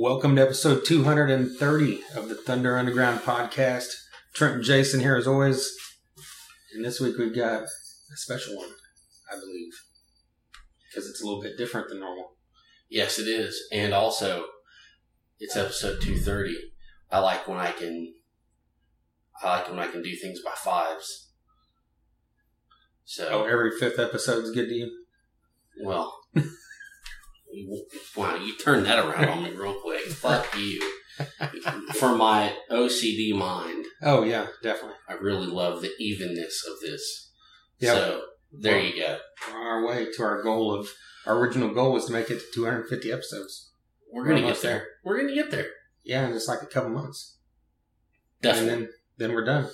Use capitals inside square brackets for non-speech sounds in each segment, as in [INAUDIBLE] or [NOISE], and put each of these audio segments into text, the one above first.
Welcome to episode 230 of the Thunder Underground podcast. Trent and Jason here as always. And this week we've got a special one, I believe, because it's a little bit different than normal. Yes, it is. And also, it's episode 230. I like when I can, I like when I can do things by fives. So, Oh, every fifth episode's good to you? well, wow, you turned that around on me real quick. Fuck you. For my OCD mind, Oh, yeah, definitely. I really love the evenness of this. Yep. So, there you go. We're on our way to our goal of, our original goal was to make it to 250 episodes. We're going to get there. We're going to get there. Yeah, in just like a couple months. Definitely. And then, then we're done.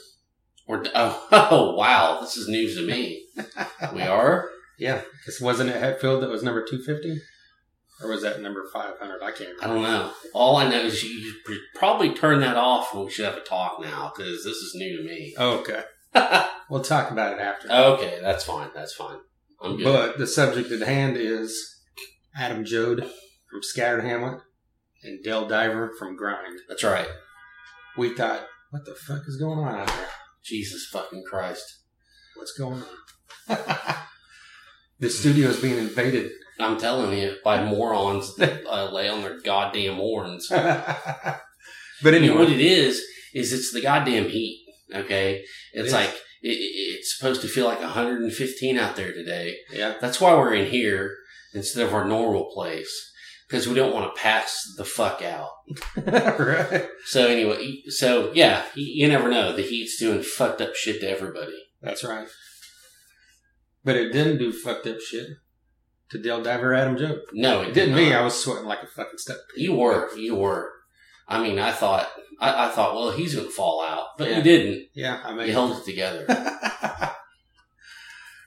We're, oh, [LAUGHS] oh, wow. This is news to me. [LAUGHS] We are? Yeah, this wasn't it Hetfield that was number 250? Or was that number 500? I can't I don't know. All I know is you probably turn that off and we should have a talk now because this is new to me. [LAUGHS] Okay. We'll talk about it after. okay, that's fine. That's fine. I'm good. But the subject at hand is Adam Jode from Scattered Hamlet and Dell Diver from Grind. that's right. We thought, what the fuck is going on out there? Jesus fucking Christ. What's going on? [LAUGHS] the studio is being invaded. I'm telling you, by morons that uh, lay on their goddamn horns. [LAUGHS] but You know what it is? Is it's the goddamn heat. Okay, it's is. like it, it- it's supposed to feel like 115 out there today. yeah, That's why we're in here instead of our normal place because we don't want to pass the fuck out. [LAUGHS] right. So anyway, so yeah, you, you never know. The heat's doing fucked up shit to everybody. That's right. But it didn't do fucked up shit to Dell Diver Adam Jode. No, it, It did didn't me. I was sweating like a fucking step. You were, you were. I mean, I thought, I, I thought, well, he's gonna fall out, but Yeah. he didn't. Yeah, I mean, He held it together. [LAUGHS]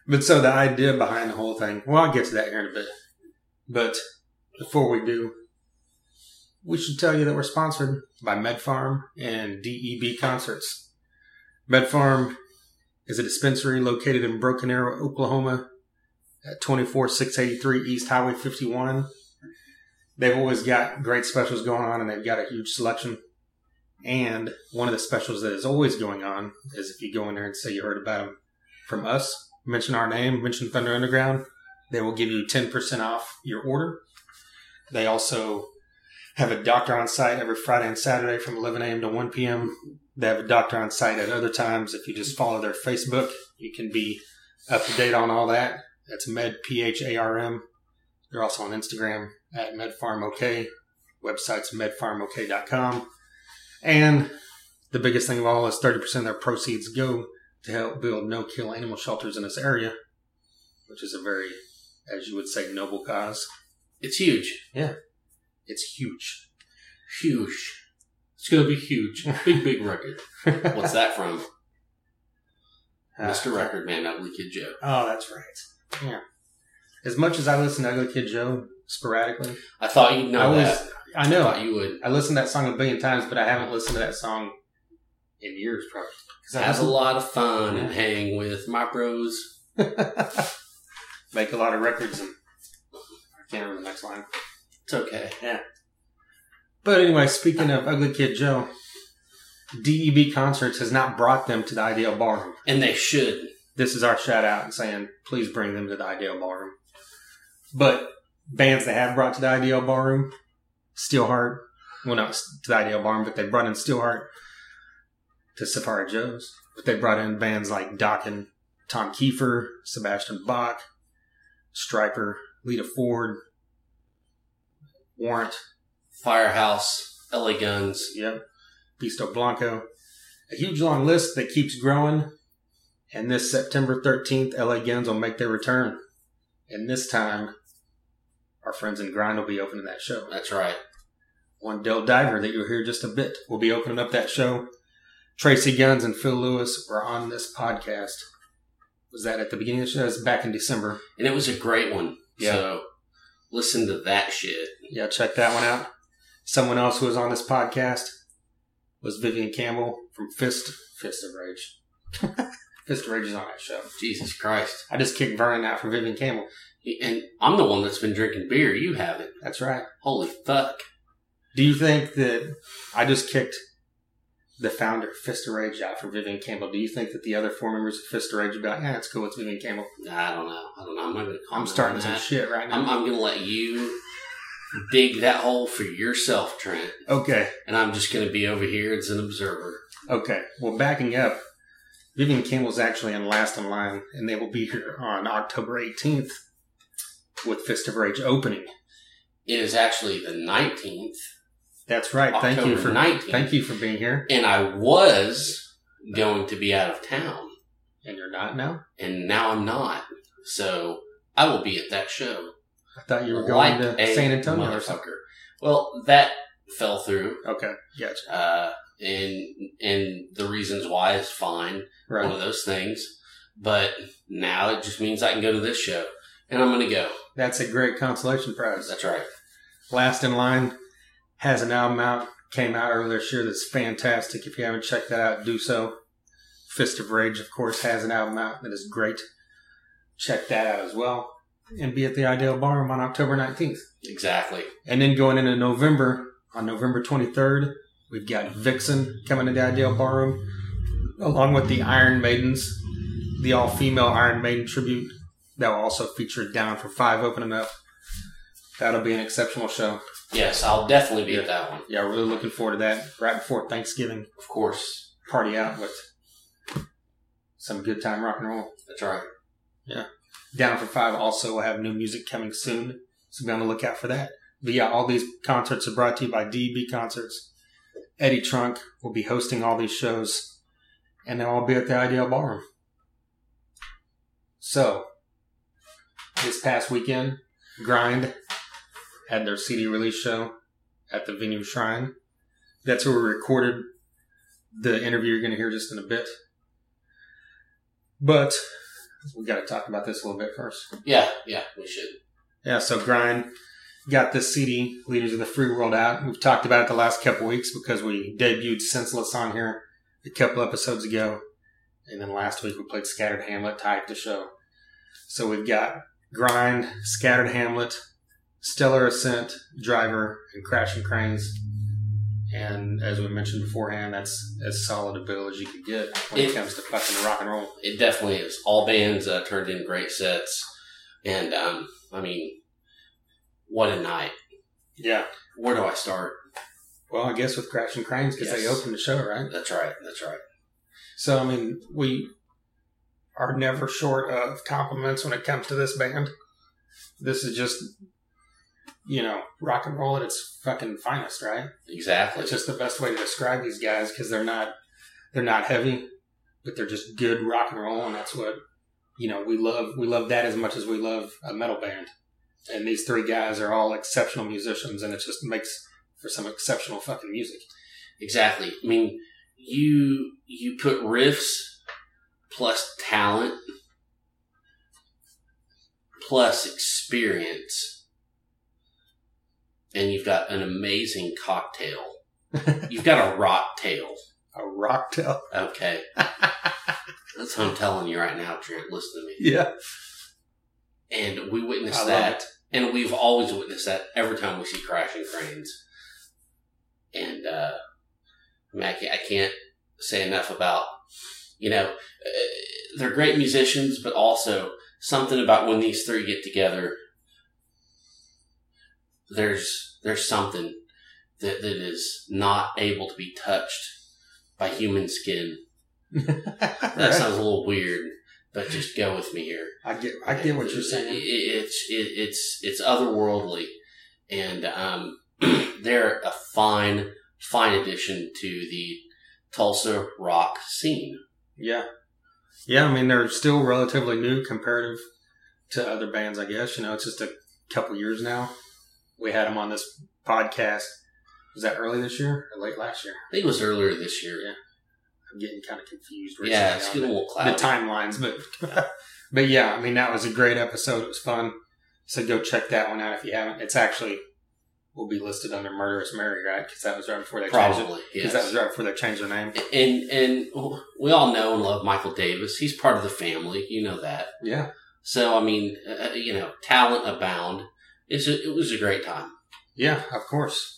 but so the idea behind the whole thing, well, I'll get to that here in a bit. But before we do, we should tell you that we're sponsored by MedFarm and DEB Concerts. MedFarm is a dispensary located in Broken Arrow, Oklahoma at 24683 East Highway 51. They've always got great specials going on and they've got a huge selection. And one of the specials that is always going on is if you go in there and say you heard about them from us, mention our name, mention Thunder Underground, they will give you 10% off your order. They also have a doctor on site every Friday and Saturday from 11 a.m. to 1 p.m. They have a doctor on site at other times. If you just follow their Facebook, you can be up to date on all that. That's Med P H A R M. They're also on Instagram at MedFarmOK. Website's medfarmok.com. And the biggest thing of all is 30% of their proceeds go to help build no kill animal shelters in this area, which is a very, as you would say, noble cause. It's huge, Yeah. It's huge. huge. It's gonna be huge. [LAUGHS] Big, big record. What's that from? [LAUGHS] Uh, Mr. Record Man, Ugly Kid Joe. Oh, that's right. Yeah. As much as I listen to Ugly Kid Joe sporadically, I thought you'd know I was, that. I I know, thought you would. I listened to that song a billion times, but I haven't listened to that song in years, probably. I Have a lot of fun and hang with my bros. [LAUGHS] make a lot of records, and I can't remember the next line. It's okay. Yeah. But anyway, speaking of Ugly Kid Joe, DEB Concerts has not brought them to the Ideal Ballroom. And they should. This is our shout out and saying, please bring them to the Ideal Ballroom. But bands they have brought to the Ideal Ballroom, Steelheart, well, not to the Ideal Ballroom, but they brought in Steelheart to Safari Joe's. But they brought in bands like Dokken, Tom Keifer, Sebastian Bach, Stryper, Lita Ford, Warrant, Firehouse, LA Guns. Yep. Pisto Blanco. A huge long list that keeps growing. And this September 13th, LA Guns will make their return. And this time, our friends in Grind will be opening that show. That's right. One Del Diver that you'll hear just a bit will be opening up that show. Tracii Guns and Phil Lewis were on this podcast. Was that at the beginning of the show? It's back in December. And it was a great one. Yeah. So listen to that shit. Yeah, check that one out. Someone else who was on this podcast was Vivian Campbell from Fist Fist of Rage. [LAUGHS] Fist of Rage is on that show. Jesus Christ. I just kicked Vernon out for Vivian Campbell. And I'm the one that's been drinking beer. You haven't. That's right. Holy fuck. Do you think that I just kicked the founder, Fist of Rage, out for Vivian Campbell? Do you think that the other four members of Fist of Rage would be like, yeah, it's cool, it's Vivian Campbell? I don't know. I don't know. I'm not going to I'm starting some shit right now. I'm, I'm going to let you dig that hole for yourself, Trent. okay, And I'm just going to be over here as an observer. okay. Well, backing up, Vivian Campbell's actually in last in line, and they will be here on October 18th with Fist of Rage opening. It is actually the 19th, That's right. Thank you for 19th. thank you for being here. and I was going to be out of town, And you're not now. and now I'm not. So I will be at that show. I thought you were going like to San Antonio or something. Well, that fell through, Okay, gotcha. uh, and and the reasons why is fine. One Right. of those things, but now it just means I can go to this show, and I'm going to go. That's a great consolation prize. That's right. Last in Line has an album out, came out earlier this year that's fantastic. If you haven't checked that out, do so. Fist of Rage, of course, has an album out that is great. Check that out as well. And be at the Ideal Ballroom on October 19th. Exactly. And then going into November, on November 23rd, we've got Vixen coming to the Ideal Ballroom, along with the Iron Maidens, the all female Iron Maiden tribute. That will also feature Down for Five opening up. That'll be an exceptional show. Yes, I'll definitely be at that one. Yeah, really looking forward to that. Right before Thanksgiving, Of course. party out with some good time rock and roll. That's right. Yeah. Down for Five also will have new music coming soon, so be on the lookout for that. But yeah, all these concerts are brought to you by DB Concerts. Eddie Trunk will be hosting all these shows, and they'll all be at the Ideal Ballroom. So, this past weekend, Grind had their CD release show at the Venue Shrine. That's where we recorded the interview you're going to hear just in a bit. But we got to talk about this a little bit first. Yeah, yeah, we should. Yeah, so Grind got this CD, Leaders of the Free World, out. We've talked about it the last couple weeks because we debuted Senseless on here a couple episodes ago. And then last week we played Scattered Hamlet, tied to show. So we've got Grind, Scattered Hamlet, Stellar Ascent, Driver, and Crashing Cranes. And as we mentioned beforehand, that's as solid a bill as you could get when it, It- comes to fucking rock and roll. It definitely is. All bands uh, turned in great sets, and um, I mean, what a night! Yeah. Where do I start? Well, I guess with Crashing Cranes because they Yes. opened the show, right? That's right. That's right. So, I mean, we are never short of compliments when it comes to this band. This is just, you know, rock and roll at its fucking finest, right? Exactly. It's just the best way to describe these guys because they're not, they're not heavy, but they're just good rock and roll, and that's what, you know, we love. We love that as much as we love a metal band. And these three guys are all exceptional musicians, and it just makes for some exceptional fucking music. Exactly. I mean, you you put riffs plus talent plus experience, and you've got an amazing cocktail. [LAUGHS] you've got a rock tail. A rock tail. Okay, [LAUGHS] that's what I'm telling you right now, Trent. Listen to me. Yeah. And we witnessed that, it. And we've always witnessed that every time we see crashing cranes. And uh, I mean, I can't, I can't say enough about you know uh, they're great musicians, but also something about when these three get together. There's there's something that, that is not able to be touched by human skin. [LAUGHS] That sounds a little weird, but just go with me here. I get, I get what you're saying. It's it, it's it's otherworldly, and um, [CLEARS THROAT] they're a fine fine addition to the Tulsa rock scene. Yeah, yeah. I mean, they're still relatively new comparative to other bands. I guess you know it's just a couple years now. We had them on this podcast. Was that early this year or late last year? I think it was earlier this year. Yeah. I'm getting kind of confused. Yeah, recently it's on getting a the- little cloudy. the timelines, but [LAUGHS] but yeah, I mean that was a great episode. It was fun. So go check that one out if you haven't. It's actually will be listed under Murderous Mary, right? Because that was right before they. Probably, Because yes. that was right before they changed their name. and and we all know and love Michael Davis. He's part of the family. You know that. Yeah, So I mean, uh, you know, talent abound. It's a, it was a great time. yeah, of course.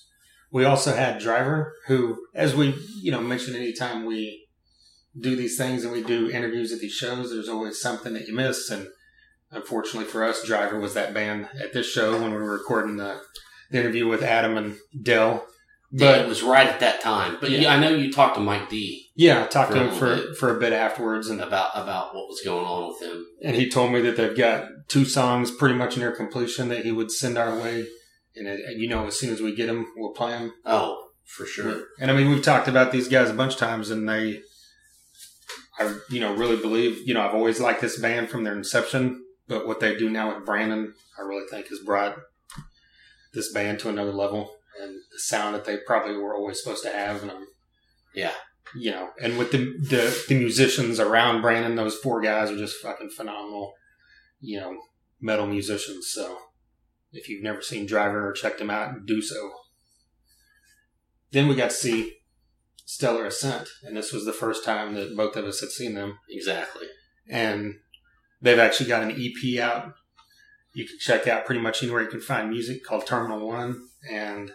We also had Driver, who, as we you know mentioned, anytime we do these things and we do interviews at these shows, there's always something that you miss. And unfortunately for us, Driver was that band at this show when we were recording the, the interview with Adam and Dell. But it was right at that time. But yeah. I know you talked to Mike D. Yeah, I talked to him for bit. for a bit afterwards and about about what was going on with him. And he told me that they've got two songs pretty much near completion that he would send our way. And, it, and you know, as soon as we get them, we'll play them. Oh, for sure. And I mean, we've talked about these guys a bunch of times, and they, I you know really believe you know I've always liked this band from their inception, but what they do now with Brandon, I really think has brought this band to another level and the sound that they probably were always supposed to have. And I'm, yeah, you know, and with the, the the musicians around Brandon, those four guys are just fucking phenomenal. You know, metal musicians. So if you've never seen Driver or checked them out, do so. Then we got to see Stellar Ascent, and this was the first time that both of us had seen them. Exactly. And they've actually got an EP out. You can check out pretty much anywhere you can find music called Terminal One, and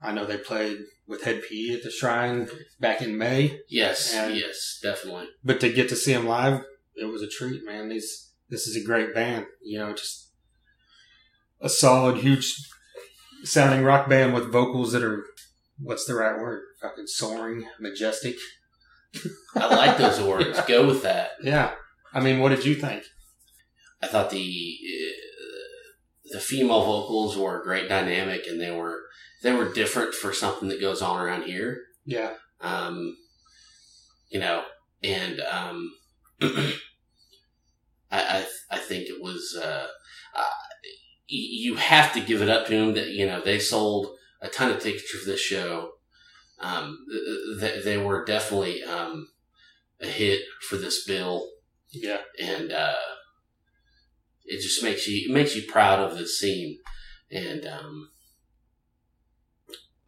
I know they played with Hed PE at the Shrine back in May. Yes, and, yes, definitely. But to get to see them live, it was a treat, man. These this is a great band. You know, just a solid, huge sounding rock band with vocals that are what's the right word? Fucking soaring, majestic. I like those words. Go with that. Yeah. I mean, what did you think? I thought the uh, the female vocals were a great dynamic, and they were they were different for something that goes on around here. Yeah. Um, you know, and um, [CLEARS THROAT] I, I, I think it was uh, you have to give it up to them that you know they sold a ton of tickets for this show. Um, they, they were definitely um, a hit for this bill. Yeah, and uh, it just makes you it makes you proud of the scene, and um,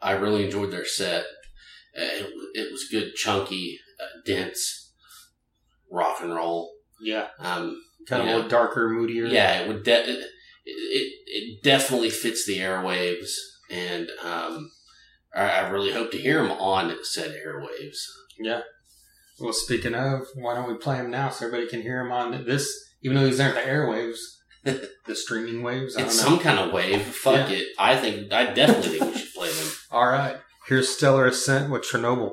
I really enjoyed their set. Uh, it, it, was good, chunky, uh, dense rock and roll. Yeah, um, kind of a little darker, moodier. Yeah, it would. De- it, it, it definitely fits the airwaves, and um, I, I really hope to hear them on said airwaves. Yeah. Well, speaking of, why don't we play them now so everybody can hear them on this? Even though these aren't the airwaves, [LAUGHS] the streaming waves. I it's some kind of wave. Fuck yeah. it. I think I definitely think we should play them. [LAUGHS] All right. Here's Stellar Ascent with Chernobyl.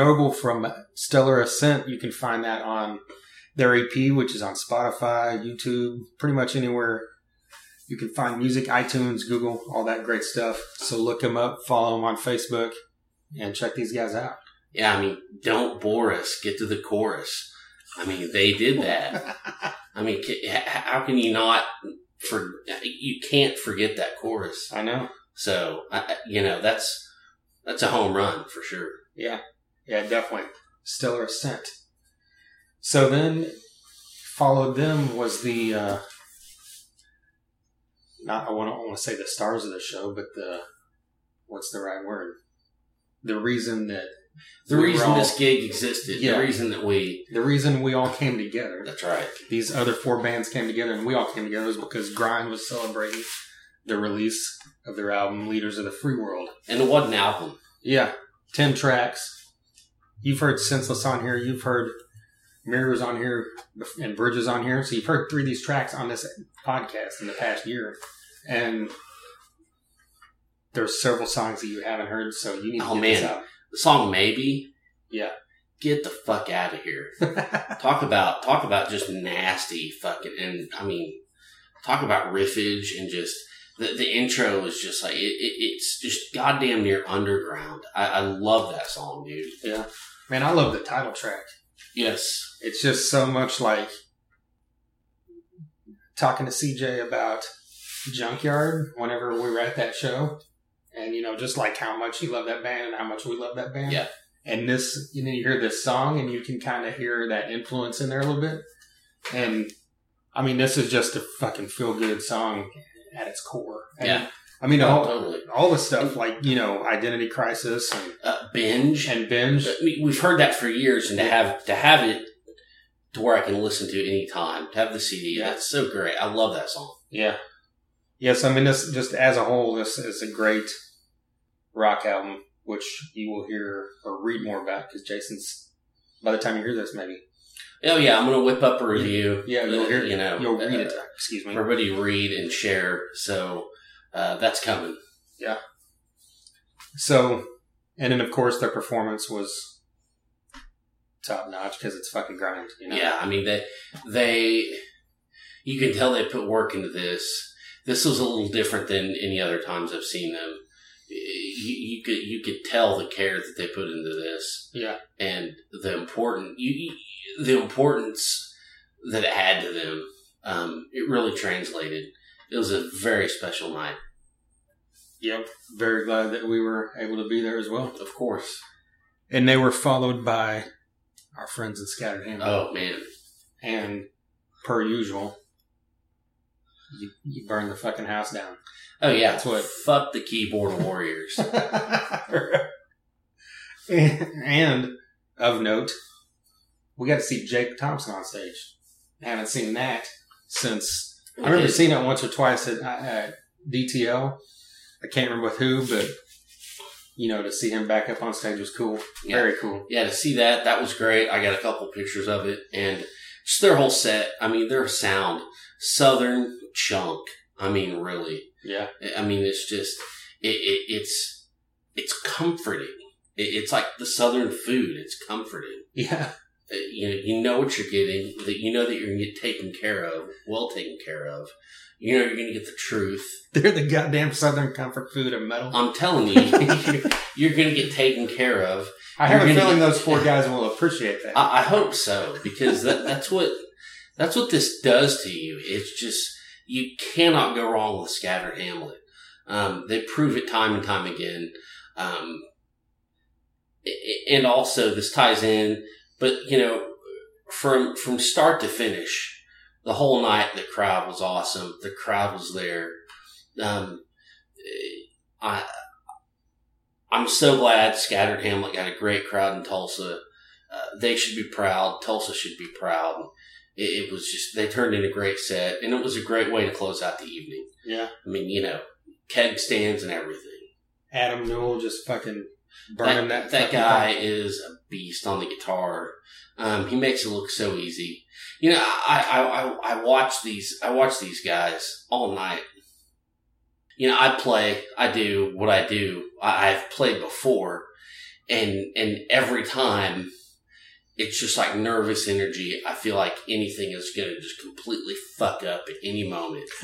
Chernobyl from Stellar Ascent. You can find that on their EP, which is on Spotify, YouTube, pretty much anywhere you can find music, iTunes, Google, all that great stuff. So look them up, follow them on Facebook, and check these guys out. Yeah, I mean, don't bore us. Get to the chorus. I mean, they did that. [LAUGHS] I mean, how can you not for you can't forget that chorus. I know. So, I- you know, that's that's a home run for sure. Yeah. Yeah, definitely. Stellar Ascent. So then followed them was the uh not I want to want to say the stars of the show, but the what's the right word? The reason that The we reason all- this gig existed, Yeah. the reason that we the reason we all came together. that's right. These other four bands came together and we all came together was because Grind was celebrating the release of their album Leaders of the Free World. And it wasn't an album. Yeah, ten tracks. You've heard Senseless on here. You've heard Mirrors on here, and Bridges on here. So you've heard three of these tracks on this podcast in the past year, and there's several songs that you haven't heard. So you need to Oh, get this man. The song Maybe, Yeah. get the fuck out of here. [LAUGHS] Talk about talk about just nasty fucking and I mean talk about riffage and just the, the intro is just like it, it, it's just goddamn near underground. I, I love that song, dude. yeah, man, I love the title track. Yes. It's just so much like talking to CJ about Junkyard whenever we were at that show, and you know, just like how much he loved that band and how much we love that band. Yeah. And this, you know, you hear this song and you can kind of hear that influence in there a little bit. And I mean, this is just a fucking feel good song at its core. And, Yeah. I mean, all, totally. all the stuff like, you know, Identity Crisis and, Uh, binge. and Binge. I mean, we've heard that for years, and to have to have it to where I can listen to it anytime, to have the CD, Yeah. that's so great. I love that song. Yeah. Yes, I mean this just as a whole, this is a great rock album, which you will hear or read more about because Jason's by the time you hear this, maybe Oh yeah, I'm gonna whip up a review. yeah, you'll uh, hear You know, you'll read uh, it. Excuse me. everybody read and share. So uh, that's coming. Yeah. So, and then of course their performance was top notch because it's fucking grind. You know? Yeah, I mean they they you can tell they put work into this. This was a little different than any other times I've seen them. You, you could you could tell the care that they put into this. yeah, and the important you, you, the importance that it had to them. Um, it really translated. It was a very special night, yep. Very glad that we were able to be there as well. of course. And they were followed by our friends at Scattered Hand. Oh man, and per usual, you, you burn the fucking house down. oh yeah, That's what- Fuck the keyboard warriors. [LAUGHS] and of note, we got to see Jake Thompson on stage. haven't seen that since I remember did. seeing it once or twice at, at DTL. I can't remember with who, but you know, to see him back up on stage was cool. Yeah. Very cool. yeah, to see that that was great. I got a couple pictures of it, and just their whole set. I mean, their sound, Southern chunk. I mean, really. Yeah. I mean, it's just it, it it's it's comforting. It, it's like the Southern food. It's comforting. Yeah. You know, you know what you're getting. That you know that you're going to get taken care of, well taken care of. You know you're going to get the truth. They're the goddamn Southern comfort food of metal. I'm telling you, [LAUGHS] you're, you're going to get taken care of. I have a you're gonna feeling get- those four guys will appreciate that. I, I hope so because that, that's what that's what this does to you. It's just you cannot go wrong with Scattered Hamlet. Um, they prove it time and time again. Um, and also this ties in, but you know, from from start to finish, the whole night the crowd was awesome. The crowd was there. Um, I I'm so glad Scattered Hamlet got a great crowd in Tulsa. Uh, they should be proud. Tulsa should be proud. It, it was just they turned in a great set, and it was a great way to close out the evening. yeah. I mean, you know, keg stands and everything. Adam Newell just fucking burning that. that fucking guy is a beast on the guitar. Um, he makes it look so easy. You know, I, I, I, I watch these, I watch these guys all night. You know, I play, I do what I do. I, I've played before and and every time it's just like nervous energy. I feel like anything is going to just completely fuck up at any moment. [LAUGHS]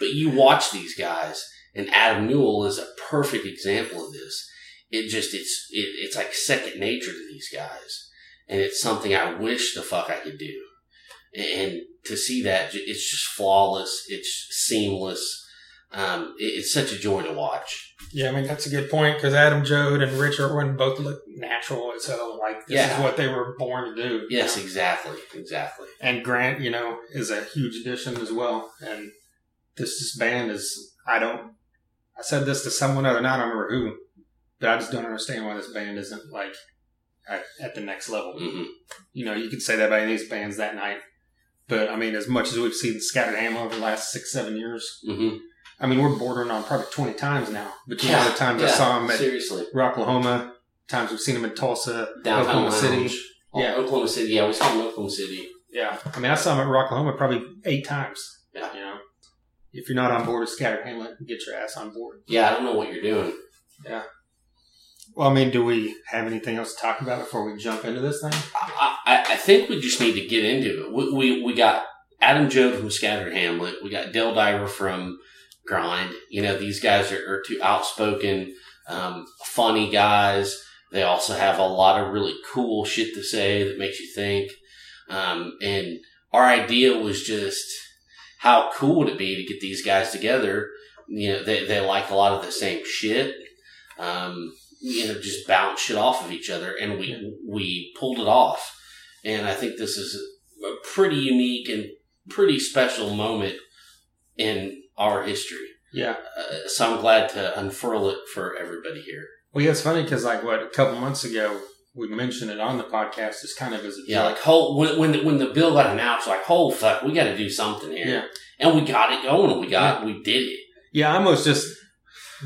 but you watch these guys, and Adam Newell is a perfect example of this. It just it's it, it's like second nature to these guys, and it's something I wish the fuck I could do. And to see that, it's just flawless. It's seamless. Um, it, it's such a joy to watch. Yeah, I mean that's a good point because Adam Jode and Rich Irwin both look natural as hell. Like this Yeah. is what they were born to do. Yes, know? exactly, exactly. and Grant, you know, is a huge addition as well. And this, this band is, I don't, I said this to someone other night, I don't remember who, but I just don't understand why this band isn't like at, at the next level. hmm You know, you could say that about any of these bands that night. But I mean, as much as we've seen Scattered Ham over the last six, seven years, hmm I mean, we're bordering on probably 20 times now. Between Yeah, all the times I saw them at seriously Rocklahoma, times we've seen them in Tulsa, downtown Oklahoma Lounge. City. Oh, Yeah. Oklahoma City. Yeah, we saw him in Oklahoma City. Yeah, I mean, I saw them at Rocklahoma probably eight times. Yeah. you know, if you're not on board with Scattered Hamlet, get your ass on board. Yeah, I don't know what you're doing. Well, I mean, do we have anything else to talk about before we jump into this thing? I, I, I think we just need to get into it. We, we, we got Adam Jode from Scattered Hamlet. We got Dale Diver from Grind. You know, these guys are, are two outspoken, um, funny guys. They also have a lot of really cool shit to say that makes you think. Um, and our idea was just how cool would it be to get these guys together? You know, they, they like a lot of the same shit. Um, you know, just bounce shit off of each other, and we we pulled it off. And I think this is a pretty unique and pretty special moment in our history. Yeah. Uh, so I'm glad to unfurl it for everybody here. Well, yeah, it's funny because like what a couple months ago we mentioned it on the podcast just kind of as a Yeah, joke. like whole when when the, when the bill got announced, like, oh fuck, we got to do something here, Yeah. and we got it going, we got we did it. Yeah, I almost just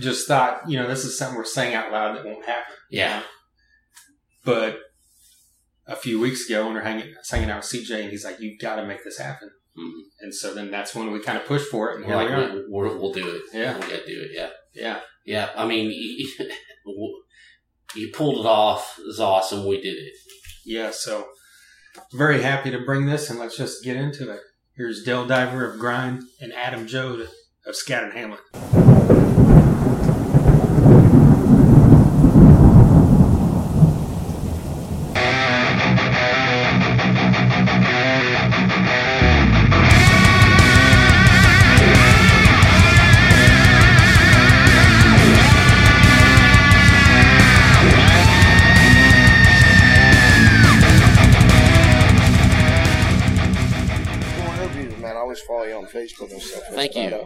just thought, you know, this is something we're saying out loud that won't happen. Yeah, But a few weeks ago, when we we're hanging, hanging out with CJ, and he's like, "You've got to make this happen." Mhm. And so then that's when we kind of pushed for it, and we're here like, we are. we, we're, we'll do it. Yeah. we got to do it. Yeah. Yeah, Yeah, I mean, [LAUGHS] you, you pulled it off. It was awesome. We did it. yeah. So very happy to bring this, and let's just get into it. Here's Dale Diver of Grind and Adam Jode of Scattered Hamlet.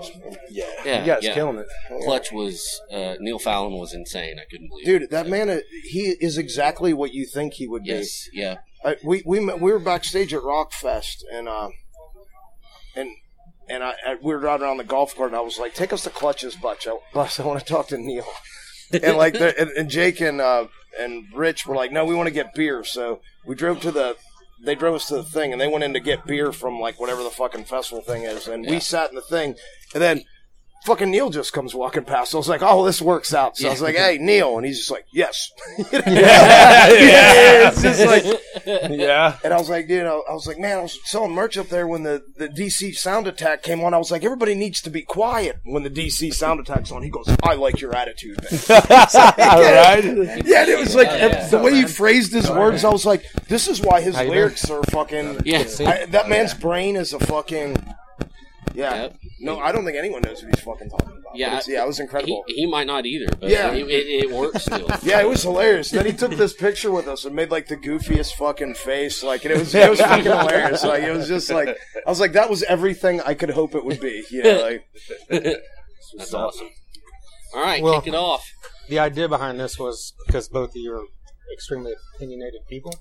Thank you. badass, man. Yeah, Yeah, you guys yeah. killing it. Clutch was uh, Neil Fallon was insane. I couldn't believe it. Dude, that man, uh, he is exactly what you think he would Yes, yeah. I, we we met- we were backstage at Rockfest, and uh, and and I, I we were riding around the golf cart, and I was like, "Take us to Clutch's, Butch. I, Butch, I want to talk to Neil." [LAUGHS] and like, the, and, and Jake and uh, and Rich were like, "No, we want to get beer." So we drove to the. They drove us to the thing, and they went in to get beer from like whatever the fucking festival thing is, and we sat in the thing, and then fucking Neil just comes walking past. I was like, "Oh, this works out." So I was like, "Hey, Neil," and he's just like, "Yes." [LAUGHS] [LAUGHS] yeah, it's just like, [LAUGHS] Yeah, and I was like, dude, I, I was like, man, I was selling merch up there when the, the DC sound attack came on. I was like, everybody needs to be quiet when the DC sound attack's on. He goes, I like your attitude, man. right? yeah, and it was like Yeah, yeah. the way he phrased his words. I was like, this is why his How you lyrics are fucking. Yeah. I, that man's brain is a fucking. Yeah. Yep. No, I don't think anyone knows what he's fucking talking about. Yeah, But it's- yeah, it was incredible. He, he might not either, but Yeah. it, it, it works still. [LAUGHS] Yeah, it was hilarious. Then he took this picture with us and made like the goofiest fucking face. Like, and it was it was fucking hilarious. Like, it was just like I was like, that was everything I could hope it would be. You know, like [LAUGHS] That's awesome. All right, Well- kick it off. the idea behind this was because both of you are extremely opinionated people,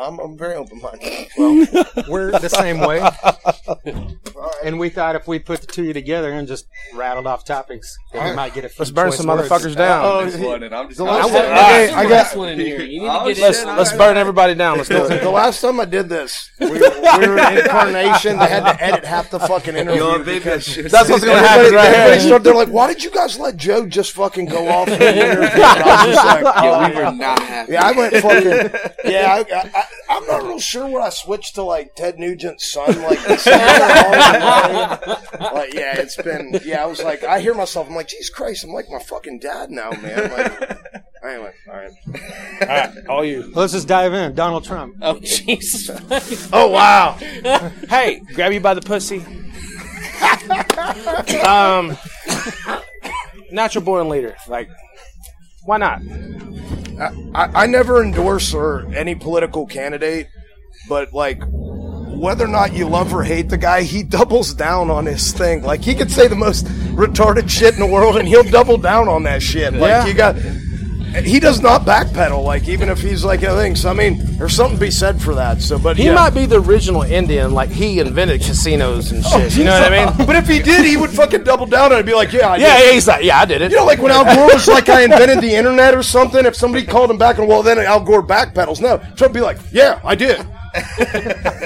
I'm, I'm very open minded. [LAUGHS] We're the same way. [LAUGHS] And we thought if we put the two together and just rattled off topics, then we might get a few Let's burn choice some words. motherfuckers down. Oh, This one, and I'm just the last time- right. okay, I got one in oh, here. You need Oh, to get shit, let's it. Let's burn everybody down. Let's do it. the last time I did this, we, we were in [LAUGHS] Incarnation. They had to edit half the fucking interview. Yo, because That's what's gonna everybody, happen right everybody here. started, they're like, why did you guys let Joe just fucking go off in the interview? And I was just like, Yeah, we were not happy. Yeah, I went fucking. Yeah, I, I, I'm not real sure when I switched to like Ted Nugent's son. Like, the same way. like, yeah, it's been. Yeah, I was like, I hear myself. I'm like, Jesus Christ, I'm like my fucking dad now, man. Like, anyway, all right. All right, all you. Let's just dive in. Donald Trump. Oh Jesus! [LAUGHS] Oh wow. Hey, grab you by the pussy. [LAUGHS] um, natural born leader. Like, why not? I, I never endorse or any political candidate, but like whether or not you love or hate the guy, he doubles down on his thing. Like he could say the most retarded shit in the world, and he'll double down on that shit. Like Yeah. you got. He does not backpedal, like even if he's like a thing. So I mean, there's something to be said for that. So, but He yeah. might be the original Indian. Like, he invented casinos and shit. you know what I mean? [LAUGHS] But if he did, he would fucking double down on it and be like, "Yeah, I Yeah, did. yeah, he's like, yeah, I did it. You know, like when Al Gore was like, I invented the internet or something. If somebody called him back and well, then Al Gore backpedals. No, Trump would be like, yeah, I did. [LAUGHS]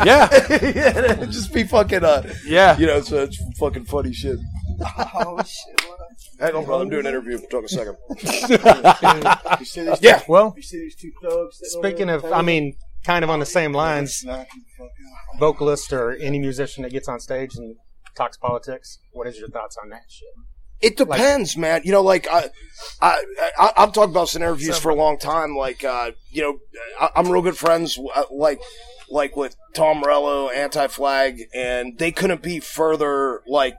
yeah, [LAUGHS] yeah, just be fucking, uh, yeah. you know, it's, uh, it's fucking funny shit. Oh shit! Hang on, brother. I'm doing an interview. Talk a second. [LAUGHS] You see these, Yeah. Well, you see these two thugs? sitting over speaking there of, on I the mean, kind of on the same lines, table? The fuck out. vocalist or any musician that gets on stage and talks politics. What is your thoughts on that shit? It depends, man. You know, like I, I, I, I've talked about this in interviews for a long time. Like, uh, you know, I, I'm real good friends, uh, like, like with Tom Morello, Anti Flag, and they couldn't be further, like.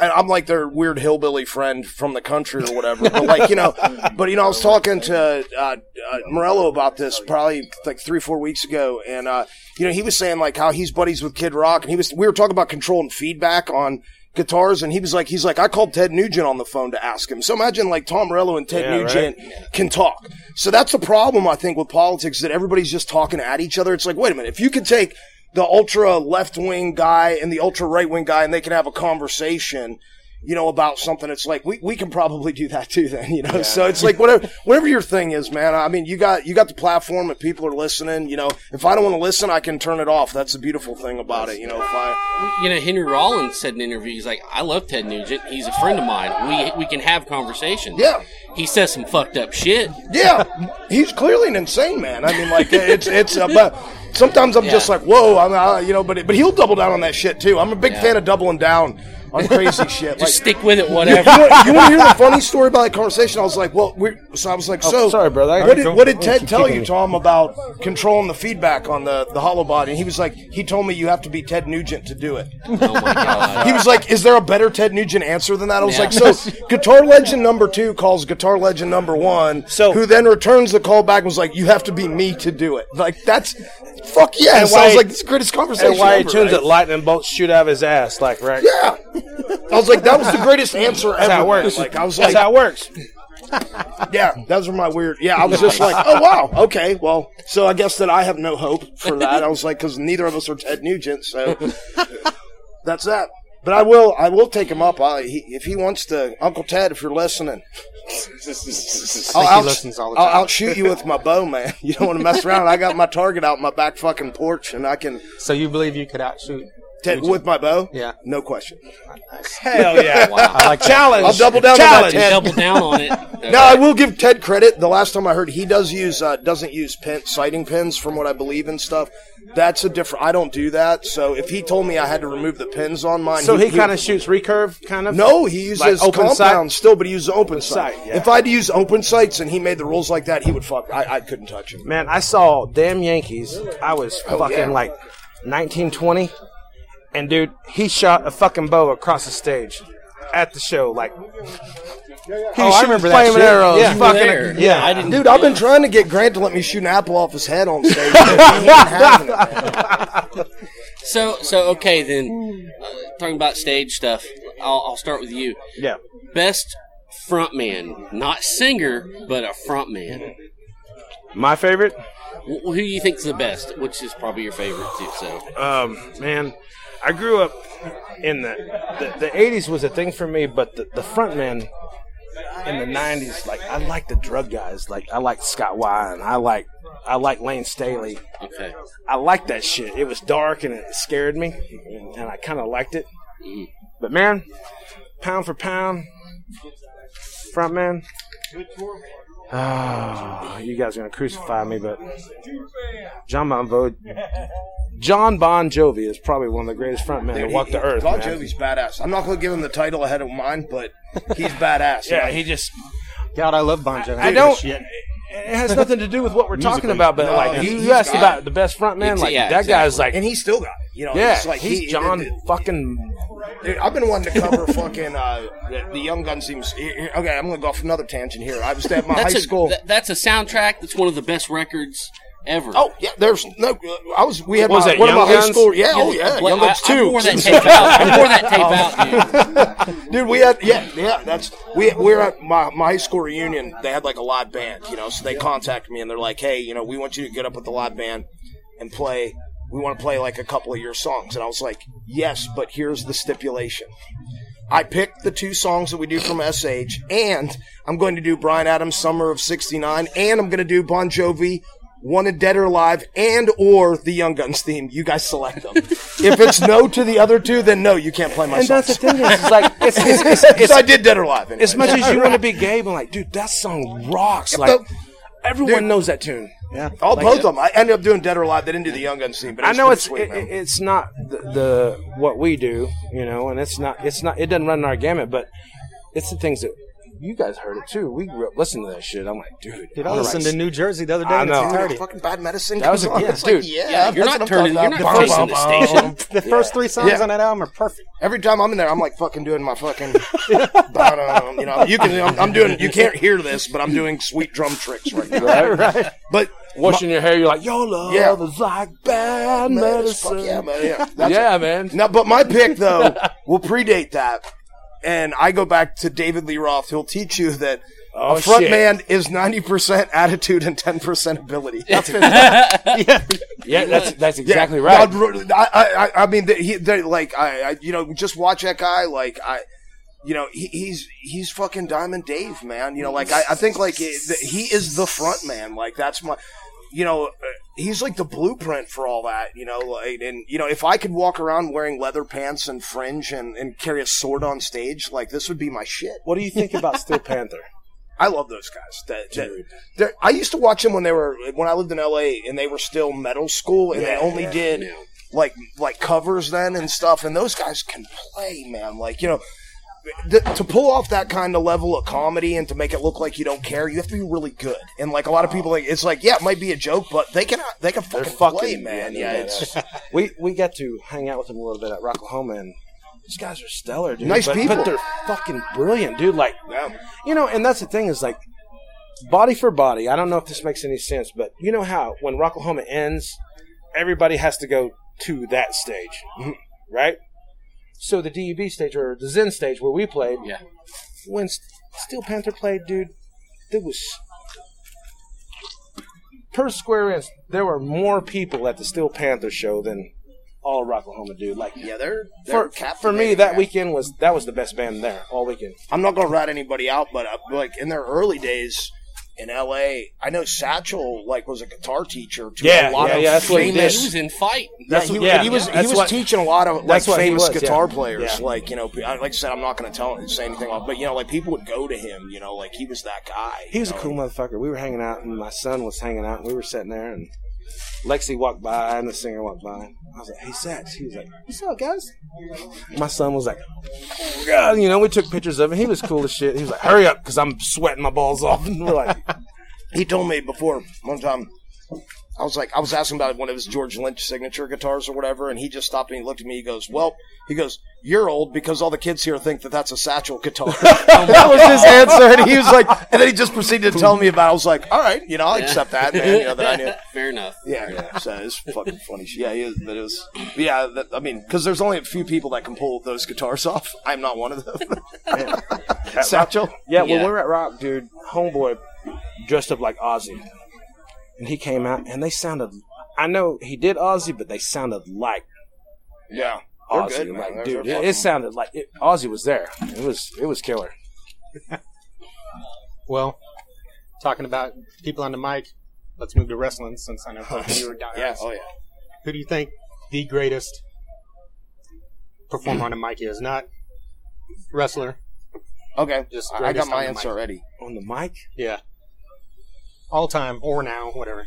I, I'm like their weird hillbilly friend from the country or whatever, but like you know, [LAUGHS] but you know, I was talking to uh, uh, Morello about this probably like three, four weeks ago, and uh, you know, he was saying like how he's buddies with Kid Rock, and he was we were talking about control and feedback on guitars, and he was like, he's like, I called Ted Nugent on the phone to ask him. So imagine like Tom Morello and Ted Yeah, Nugent can talk. So that's the problem I think with politics that everybody's just talking at each other. It's like, wait a minute, if you could take the ultra left wing guy and the ultra right wing guy, and they can have a conversation. You know about something. It's like we, we can probably do that too. Then you know. So it's like whatever whatever your thing is, man. I mean, you got you got the platform and people are listening. You know, if I don't want to listen, I can turn it off. That's the beautiful thing about it. You know, if I You know, Henry Rollins said in an interview, he's like, "I love Ted Nugent. He's a friend of mine. We we can have conversations." Yeah. He says some fucked up shit. Yeah, he's clearly an insane man. I mean, like it's it's about. Sometimes I'm just like, whoa, I'm uh, you know, but but he'll double down on that shit too. I'm a big Yeah. fan of doubling down on crazy shit. Just Like, stick with it, whatever. want, you want to hear the funny story about that conversation? I was like, well, we're, so I was like, oh, so Oh, sorry, brother. What did, what did Ted tell you, me. Tom, about controlling the feedback on the the hollow body? And he was like, he told me you have to be Ted Nugent to do it. oh my god. He was like, "Is there a better Ted Nugent answer than that?" I was Yeah. like, "So, Guitar Legend number two calls Guitar Legend number one, So- who then returns the call back and was like, "You have to be me to do it." Like that's fuck yeah. And so I was why- like, "This is the greatest conversation." And why he ever, tunes right? it lightning bolts shoot out of his ass, like right? Yeah, I was like, that was the greatest answer ever. That's how it works. Like I was That's like, how it works. yeah, those were my weird. Yeah, I was just like, oh wow, okay, well, so I guess that I have no hope for that. I was like, because neither of us are Ted Nugent, so [LAUGHS] that's that. But I will, I will take him up. I, he, if he wants to, Uncle Ted, if you're listening, [LAUGHS] I'll, he out, listens all the I'll time. outshoot you with my bow, man. [LAUGHS] You don't want to mess around. I got my target out my back fucking porch, and I can So you believe you could outshoot? Ted with my bow. Yeah. no question. Hell yeah! [LAUGHS] Wow. I like that. Challenge. I'll double down on that, Challenge. Double down on it. [LAUGHS] Now I will give Ted credit. The last time I heard, he does use uh, doesn't use pin, sighting pins, from what I believe and stuff. That's a different. I don't do that. So if he told me I had to remove the pins on mine, So he kind of shoots recurve, kind of. no, he uses Like open compound sight? still, but he uses open sight. sight, yeah. If I had to use open sights and he made the rules like that, he would fuck. I, I couldn't touch him. Man, I saw damn Yankees. I was fucking Oh, yeah. like 1920, and dude, he shot a fucking bow across the stage at the show. Like, he Oh, I remember that flaming shit. arrows. Yeah. fucking, There. yeah. I didn't. Dude, I've been trying to get Grant to let me shoot an apple off his head on stage. he [LAUGHS] it. So so okay then. Uh, talking about stage stuff, I'll, I'll start with you. yeah. Best frontman, not singer, but a frontman. My favorite, Who do you think's the best? Which is probably your favorite too. So um, man, I grew up in the, the the '80s was a thing for me, but the, the front man in the '90s, like I like the drug guys, like I like Scott Weiland, I like I like Layne Staley, okay, I liked that shit. It was dark and it scared me, and I kind of liked it. Mm-hmm. But man, pound for pound, front man. Oh, you guys are gonna crucify me, but Jon Bon Jovi, Jon Bon Jovi is probably one of the greatest frontmen to walk the earth. Bon man. Jovi's badass. I'm not going to give him the title ahead of mine, but he's badass. Yeah, you know? he just. God, I love Bon Jovi. I don't. Shit. It has nothing to do with what we're [LAUGHS] talking about, but No, like he- you he's asked got about the best front man, It's- like yeah, that guy's like, and he's still got it. You know, yeah, it's like he's he, John it- it- fucking Dude, I've been wanting to cover fucking uh, the, the Young Guns teams. here- here- Okay, I'm going to go off another tangent here. I was at my [LAUGHS] that's high a school. that- that's a soundtrack. That's one of the best records ever. Oh yeah, there's no. I was. We had Was my, it one of my Young high school. Yeah, oh yeah, Well, Young Guns I, I two. wore that tape out. I wore that tape [LAUGHS] oh. out, dude. Dude, we had yeah, yeah. That's we we were at my, my high school reunion. They had like a live band, you know. So they contacted me and they're like, "Hey, you know, we want you to get up with the live band and play. We want to play like a couple of your songs." And I was like, "Yes, but here's the stipulation." I picked the two songs that we do from SH, and I'm going to do Bryan Adams' "Summer of '69," and I'm going to do Bon Jovi. Wanted Dead or Alive and or the Young Guns theme. You guys select them. if it's no to the other two, then no, you can't play my And songs. that's the thing is, it's like [LAUGHS] it's, it's, it's, So I did Dead or Alive. Anyway. as much as you want to be gay, but like, dude, that song rocks. Like but- everyone dude. knows that tune. Yeah. All both of them. I ended up doing Dead or Alive. They didn't do the Young Guns theme, but I know it's sweet, it, it- it's not the, the what we do, you know, and it's not it's not it doesn't run in our gamut, but it's the things that you guys heard it too. We grew up listening to that shit. I'm like, dude, Dude, I I'm listened to New Jersey the other day I in its know. Dude, entirety. fucking bad medicine. That was a- on. yeah, It's like, dude. yeah, Yeah, you're not turning. You're not facing the Bum, bum, station. [LAUGHS] The first three songs Yeah. on that album are perfect. Every time I'm in there, I'm like fucking doing my fucking, ba-dum, you know. You can, I'm, I'm doing. You can't hear this, but I'm doing sweet drum tricks right now. right, [LAUGHS] right. But Washing your hair, you're like, your love Yeah. is like bad medicine. fuck yeah, man, yeah, yeah, man. No, but my pick though will predate that, and I go back to David Lee Roth. He'll teach you that Oh, a front shit. man is ninety percent attitude and ten percent ability. yeah. [LAUGHS] Yeah, that's that's Yeah, exactly right. no, I, I, I- mean, the- he, they like, I, I, you know, just watch that guy. Like, I, you know, he, he's he's fucking Diamond Dave, man. You know, like I, I think like it, the, he is the front man. Like that's my, you know, uh, he's like the blueprint for all that. You know, like and you know, if I could walk around wearing leather pants and fringe and, and carry a sword on stage, like this would be my shit. What do you think about Steel Panther? [LAUGHS] I love those guys. That, that- I used to watch them when they were when I lived in L.A. and they were still metal school and they only did like like covers then and stuff. And those guys can play, man. Like you know, th- to pull off that kind of level of comedy and to make it look like you don't care, you have to be really good. And like a lot of people, like it's like yeah, it might be a joke, but they can they can fucking, fucking- play, man. yeah, it's [LAUGHS] we we got to hang out with them a little bit at Rocklahoma, and these guys are stellar, dude. Nice but, people. but they're fucking brilliant, dude. Like, yeah. you know, and that's the thing is like, body for body. I don't know if this makes any sense, but you know how when Rocklahoma ends, everybody has to go to that stage, mm-hmm. right? So the DUB stage or the Zen stage where we played, Yeah. when Steel Panther played, dude, there was per square inch. There were more people at the Steel Panther show than all of Rocklahoma, dude. Like Yeah, they're, they're for for me, that weekend was that was the best band there all weekend. I'm not gonna rat anybody out, but uh, like in their early days in L.A., I know Satchel like was a guitar teacher to Yeah, a lot yeah, of yeah, that's what he did. He was in fight. yeah, he, yeah, he was yeah, he was what- teaching a lot of like that's famous was, yeah. guitar players. Yeah. Like you know, like I said, I'm not gonna tell say anything about, but you know, like people would go to him. You know, like he was that guy. He was you a cool motherfucker. We were hanging out, and my son was hanging out. And we were sitting there, and Lexxi walked by, and the singer walked by. I was like, "Hey, Satch." He was like, "What's up, guys?" My son was like, "Oh God," you know. We took pictures of him. He was cool as shit. He was like, "Hurry up, because I'm sweating my balls off." [LAUGHS] And we're like, He told me before one time. I was like, I was asking about one of his George Lynch signature guitars or whatever, and he just stopped me and looked at me. He goes, "Well," he goes, "You're old because all the kids here think that that's a satchel guitar." [LAUGHS] that was his answer, and he was like, and then he just proceeded to tell me about. it. I was like, "All right, you know, I'll accept that, man." You know that I knew. [LAUGHS] Fair enough. Yeah, yeah. So it's fucking funny. shit. Yeah, he is, but it was. Yeah, that, I mean, because there's only a few people that can pull those guitars off. I'm not one of them. [LAUGHS] Satchel. "Yeah, when we were at Rock, dude, homeboy dressed up like Ozzy." And he came out, and they sounded. I know he did Ozzy, but they sounded like Yeah. They're Ozzy. good, like, They're- dude, they're it, it sounded like it, Ozzy was there. It was it was killer. [LAUGHS] Well, talking about people on the mic, let's move to wrestling since I know you are [LAUGHS] fucking- diehards. Yeah. Oh yeah. Who do you think the greatest performer on the mic is? Not wrestler, Okay. Just I- I got my answer mic. already. On the mic, yeah. All time or now, whatever.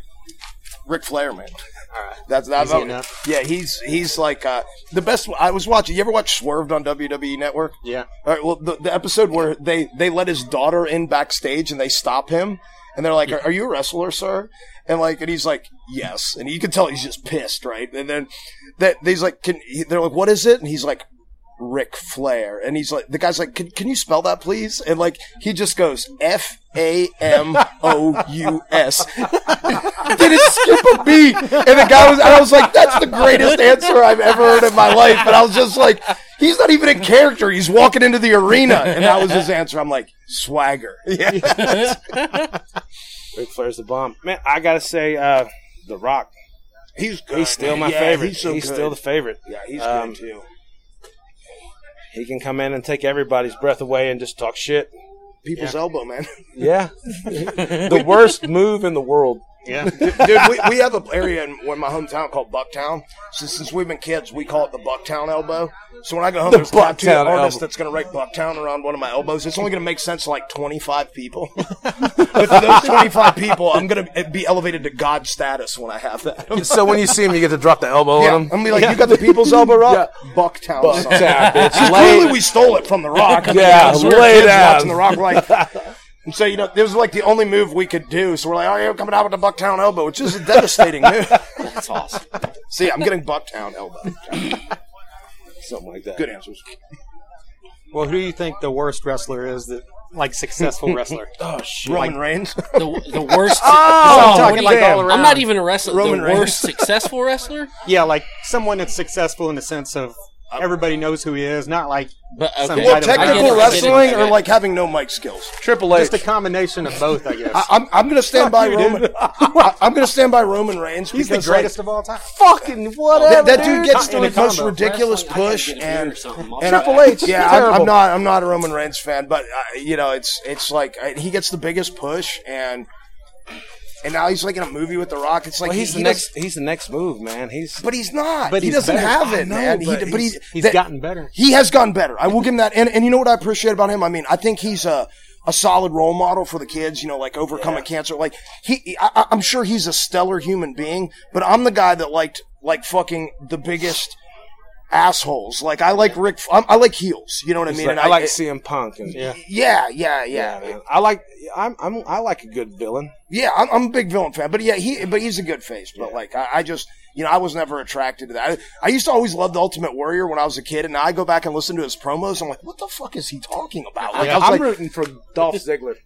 Ric Flair, man. All right. That's that's Easy enough. yeah. He's he's like uh, the best. I was watching. You ever watch Swerved on WWE Network? Yeah. All right, well, the, the episode where they, they let his daughter in backstage and they stop him and they're like, "Are, are you a wrestler, sir?" And like, and he's like, "Yes," and you can tell he's just pissed, right? And then that he's like, "Can?" They're like, "What is it?" And he's like, "Ric Flair," and he's like, the guy's like, "Can, can you spell that, please?" And like, he just goes F A M O U S. [LAUGHS] Didn't skip a beat, and the guy was. And I was like, "That's the greatest answer I've ever heard in my life." But I was just like, "He's not even in character. He's walking into the arena," and that was his answer. I'm like, "Swagger." [LAUGHS] Yeah. Ric Flair's the bomb. Man, I gotta say, uh, The Rock. He's good. He's still my Yeah, favorite. He's, so good. still the favorite. yeah, he's Um, good too. He can come in and take everybody's breath away and just talk shit. People's elbow, man. Yeah, [LAUGHS] the worst move in the world. Yeah. [LAUGHS] Dude, we, we have an area in, in my hometown called Bucktown. So since we've been kids, we call it the Bucktown elbow. So when I go home, The there's a tattoo Bucktown artist elbow. that's going to write Bucktown around one of my elbows. It's only going to make sense to like 25 people. [LAUGHS] but to those 25 people, I'm going to be elevated to God status when I have that. [LAUGHS] So when you see him, you get to drop the elbow Yeah, on I'm him. gonna be like, you got the people's elbow up? Bucktown. son." Bucktown, bitch. Lay- clearly we stole it from The Rock. I mean, Yeah, we were lay kids down. watching The Rock, like. And so, you know, this was like the only move we could do. So we're like, oh, yeah, we're coming out with the Bucktown elbow, which is a devastating move. [LAUGHS] That's awesome. See, I'm getting Bucktown elbow. Something like that. Good answers. Well, who do you think the worst wrestler is that, like, successful [LAUGHS] wrestler? Oh shit! Roman Reigns. The, [LAUGHS] the worst. Oh, I'm talking like all around. I'm not even a wrestler. Roman the Reigns. worst successful wrestler. Yeah, like someone that's successful in the sense of everybody knows who he is, not like But okay. Some well, I don't- I get it, technical I get it, wrestling get or it. like having no mic skills. Triple H. just a combination of both, I guess. I, I'm, I'm going to stand by you, Roman. dude. [LAUGHS] I, I'm going to stand by Roman Reigns He's the because greatest like, of all time. fucking whatever. that, that dude gets In the a most combo. ridiculous Wrestling, I gotta push get a beer or and something. And Triple I- H, Yeah, I'm, terrible. I'm not. I'm not a Roman Reigns fan, but uh, you know, it's it's like uh, he gets the biggest push, and and now he's like in a movie with The Rock. It's like Well, he's he, the he next. He's the next move, man. He's but he's not. But he doesn't better. have it, know, man. He, but but he's- he's that- gotten better. He has gotten better. I will give him that. And and you know what I appreciate about him? I mean, I think he's a a solid role model for the kids. You know, like overcoming cancer. Like he, I- I'm sure he's a stellar human being. But I'm the guy that liked like fucking the biggest assholes. Like I like Rick. I'm, I like heels. You know what I mean? like- And I like CM Punk and Yeah. Yeah, yeah, yeah, yeah. I like. I'm. I'm. I like a good villain. yeah. I'm, I'm a big villain fan, but yeah, he, but he's a good face. But like, I, I just, you know, I was never attracted to that. I, I used to always love the Ultimate Warrior when I was a kid, and now I go back and listen to his promos. I'm like, what the fuck is he talking about? Like, I was I'm like, rooting for Dolph Ziggler.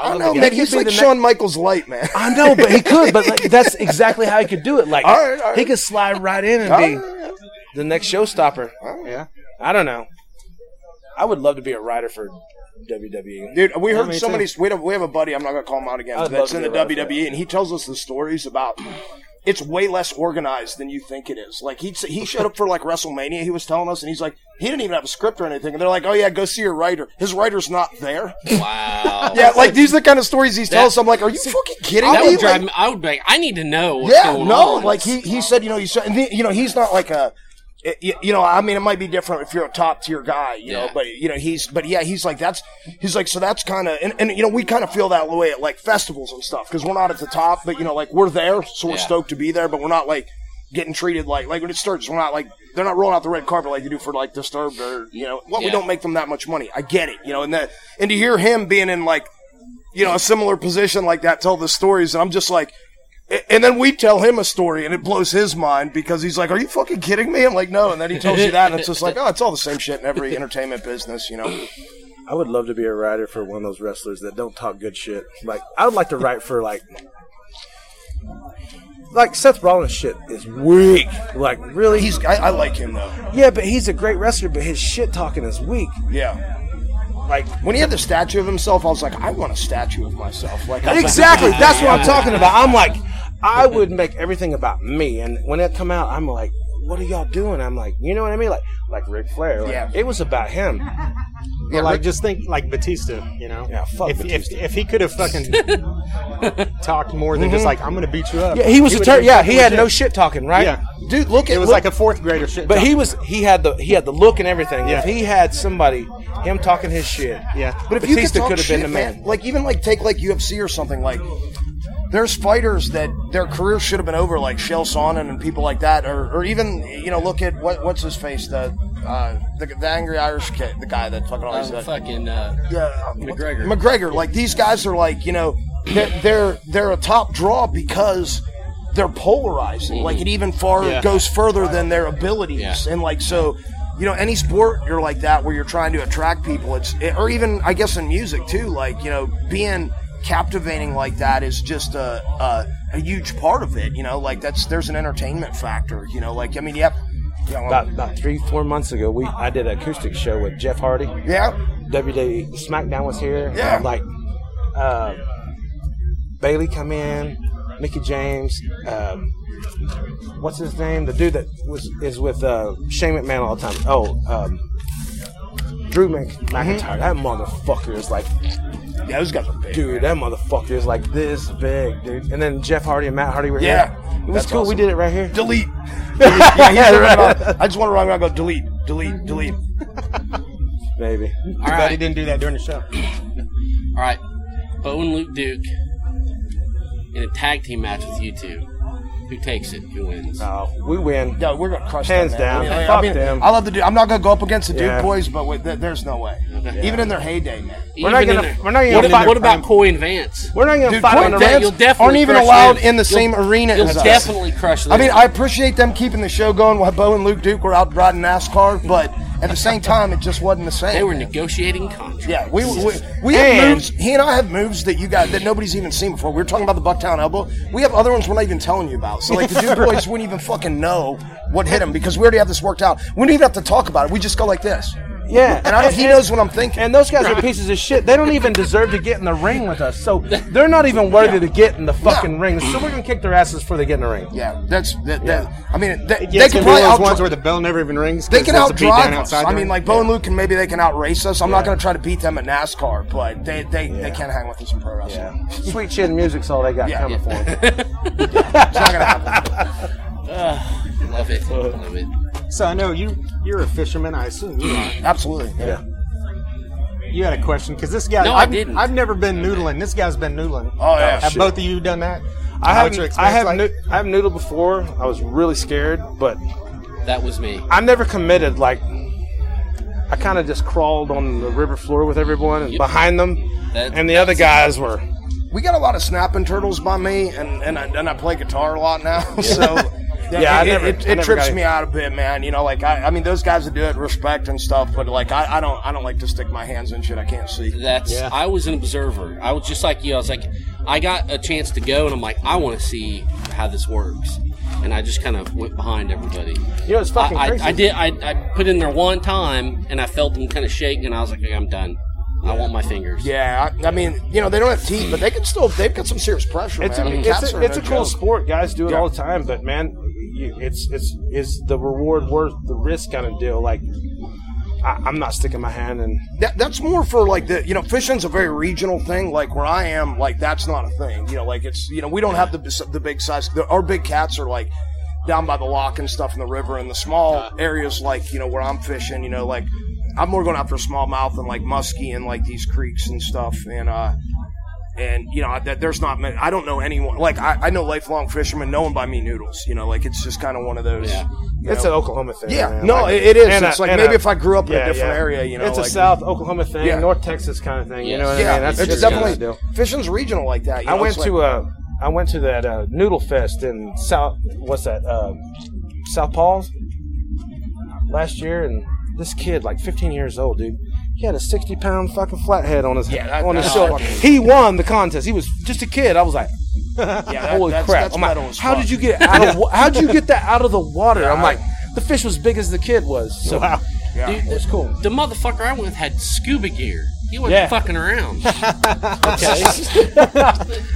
I don't know, love man. He's like be the Shawn Michaels light, man. I know, but he could. But like, that's [LAUGHS] exactly how he could do it. Like All right, all right. he could slide right in and All be right, the next showstopper. Yeah. I don't know. I would love to be a writer for WWE. Dude, we heard me so too. many. We have, we have a buddy. I'm not going to call him out again. I'd That's in the be writer for WWE, and he tells us the stories about. It's way less organized than you think it is. Like he he showed up for like WrestleMania. He was telling us, and he's like, he didn't even have a script or anything. And they're like, oh yeah, go see your writer. His writer's not there. Wow. [LAUGHS] Yeah, like these are the kind of stories he's telling That- us. I'm like, are you fucking kidding That me? would drive Like, me. I would be. like, I need to know what's yeah, going no, on. like he he said, you know, he's and the- you know he's not like a. You, you know, I mean, it might be different if you're a top tier guy, you know, but you know, he's, but yeah, he's like, that's, he's like, so that's kind of, and, and, you know, we kind of feel that way at like festivals and stuff, because we're not at the top, but you know, like we're there, so we're Yeah. stoked to be there, but we're not like getting treated like, like when it starts, we're not like, they're not rolling out the red carpet like they do for like Disturbed or, you know, well, we don't make them that much money. I get it, you know, and that, and to hear him being in like, you know, a similar position like that, tell the stories, and I'm just like, and then we tell him a story, and it blows his mind because he's like, "Are you fucking kidding me?" I'm like, "No," and then he tells you that, and it's just like, "Oh, it's all the same shit in every entertainment business, you know." I would love to be a writer for one of those wrestlers that don't talk good shit. Like I would like to write for like like Seth Rollins shit is weak. Like really, He's, I, I like him though. yeah, but he's a great wrestler, but his shit talking is weak. Yeah, like When he had the statue of himself, I was like, I want a statue of myself. Like exactly. That's what I'm talking about. I'm like, I would make everything about me, and when it come out, I'm like, what are y'all doing? I'm like, you know what I mean? Like, like Ric Flair. Like, Yeah. It was about him. [LAUGHS] But like, just think like Batista, you know? Yeah, fuck if, Batista. If, if he could have fucking [LAUGHS] talked more than just mm-hmm. like, I'm going to beat you up. Yeah, he was a would've tur- Yeah, fucking he had no shit talking, right? Yeah. dude, look at It It was look- like a fourth grader shit. But he was he had the he had the look and everything. Yeah. If he had somebody him talking his shit, Yeah. But if you could Batista talk could have been the man. like even like take like UFC or something like. There's fighters that their careers should have been over, like Chael Sonnen and people like that, or, or even you know look at what what's his face the uh, the, the angry Irish kid, the guy that fucking always said fucking uh, yeah, McGregor. McGregor, like these guys are like you know they're they're, they're a top draw because they're polarizing. Like it even far Yeah. goes further than their abilities, Yeah. and like so. You know, any sport you're like that where you're trying to attract people, it's or even I guess in music too. Like you know, being captivating like that is just a, a a huge part of it. You know, like that's there's an entertainment factor. You know, like I mean, yep. You know, about about three four months ago, we I did an acoustic show with Jeff Hardy. yeah, WWE SmackDown was here. Yeah. like uh, Bayley come in, Mickie James. Um, what's his name? The dude that was is with uh, Shane McMahon all the time. Oh, um, Drew Mc- McIntyre. Mm-hmm. That motherfucker is like, yeah, those guys are big. dude. That motherfucker is like this big, dude. And then Jeff Hardy and Matt Hardy were Yeah. here. It was That's cool. awesome. We did it right here. delete. [LAUGHS] yeah, he's the running around. I just want to run around and go delete, delete, delete. Baby. all But he right, didn't do that during the show. all right. Bo and Luke Duke in a tag team match with you two. Who takes it? Who wins? Oh, we win. Yeah, we're gonna crush Hands them, man. down. I, mean, Fuck I mean, them. I love the Duke. I'm not gonna go up against the Duke Yeah. boys, but with, th- there's no way. Even in their heyday, man. We're not Even gonna- in their- we're not gonna What get about, what their about prime. Coy and Vance? We're not gonna Dude, fight Coy on the and Vance- Vance you'll definitely aren't even crush allowed them. in the You'll- same arena You'll as us. definitely crush them. I mean, I appreciate them keeping the show going while Bo and Luke Duke were out riding NASCAR, but at the same time, it just wasn't the same. they were negotiating contracts. Yeah, we we, we have moves. He and I have moves that you got that nobody's even seen before. We were talking about the Bucktown elbow. We have other ones we're not even telling you about. So like the [LAUGHS] Duke boys wouldn't even fucking know what hit him because we already have this worked out. We don't even have to talk about it. We just go like this. Yeah, [LAUGHS] And I, he knows what I'm thinking. And those guys are pieces of shit. They don't even deserve to get in the ring with us. So they're not even worthy to get in the fucking ring. So we're gonna kick their asses before they get in the ring. yeah, that's that. that I mean, they, Yeah, they can probably be those out. ones where the bell never even rings. They 'cause can there's a beat down outdrive us. I mean, ring. like Bo and Luke can maybe they can outrace us. I'm not going to try to beat them at NASCAR, but they they, they can't hang with us in pro wrestling. Yeah. Sweet chin music's all they got Yeah. coming for them. [LAUGHS] It's not going to happen. [LAUGHS] Love it. Uh. Love it. So I know you you're a fisherman. I assume you are. [CLEARS THROAT] Absolutely. Yeah. You had a question because this guy. No, I I've, didn't. I've never been noodling. This guy's been noodling. Oh, yeah. Have shit. both of you done that? I How have was your I experience have like? noo- I have noodled before. I was really scared, but That was me. I never committed. Like I kind of just crawled on the river floor with everyone and Yep. behind them, That- and the other guys were. We got a lot of snapping turtles by me, and and I, and I play guitar a lot now, [LAUGHS] so. Yeah, I it, never- it, I it trips me out a bit, man. You know, like I, I mean, those guys that do it, respect and stuff, but like I, I don't, I don't like to stick my hands in shit I can't see. That's Yeah. I was an observer. I was just like you. I was like, I got a chance to go, and I'm like, I want to see how this works, and I just kind of went behind everybody. You know, it's I, fucking I, crazy. I did. I, I put in there one time, and I felt them kind of shake, and I was like, okay, I'm done. I want my fingers. Yeah, I, I mean, you know, they don't have teeth, but they can still, they've got some serious pressure, It's man. a, I mean, it's cats a, are it's a cool joke. sport. Guys do it Yeah. all the time, but man, you, it's it's is the reward worth the risk kind of deal. Like I, I'm not sticking my hand in. That, that's more for like the you know fishing's a very regional thing. Like where I am, like that's not a thing. You know, like it's you know we don't have the the big size. The, our big cats are like down by the lock and stuff in the river, and the small areas like you know where I'm fishing. You know, like I'm more going after smallmouth and like muskie and like these creeks and stuff. And uh, and you know that there's not many. I don't know anyone. Like I, I know lifelong fishermen. No one by me noodles. You know, like it's just kind of one of those. Yeah. It's know- an Oklahoma thing. Yeah, man. no, Like- it- it is. and It's a- like maybe a- if I grew up in a different yeah. area, you know, it's like- a South Oklahoma thing, Yeah. North Texas kind of thing. You know what Yeah, I mean? That's it's definitely fishing's regional like that. I know, went to like- uh, I went to that uh, Noodle Fest in South. What's that? Uh, South Paul's last year, and this kid, like 15 years old, dude. He had a 60 pound fucking flathead on his Yeah, that- on his shoulder. He won the contest. He was just a kid. I was like, [LAUGHS] yeah, that- holy that's, crap! That's I'm like, how fuck. did you get out of [LAUGHS] how did you get that out of the water? I'm like, the fish was big as the kid was. So Wow. Yeah. it was cool. The motherfucker I went with had scuba gear. He wasn't Yeah. fucking around. [LAUGHS] Okay.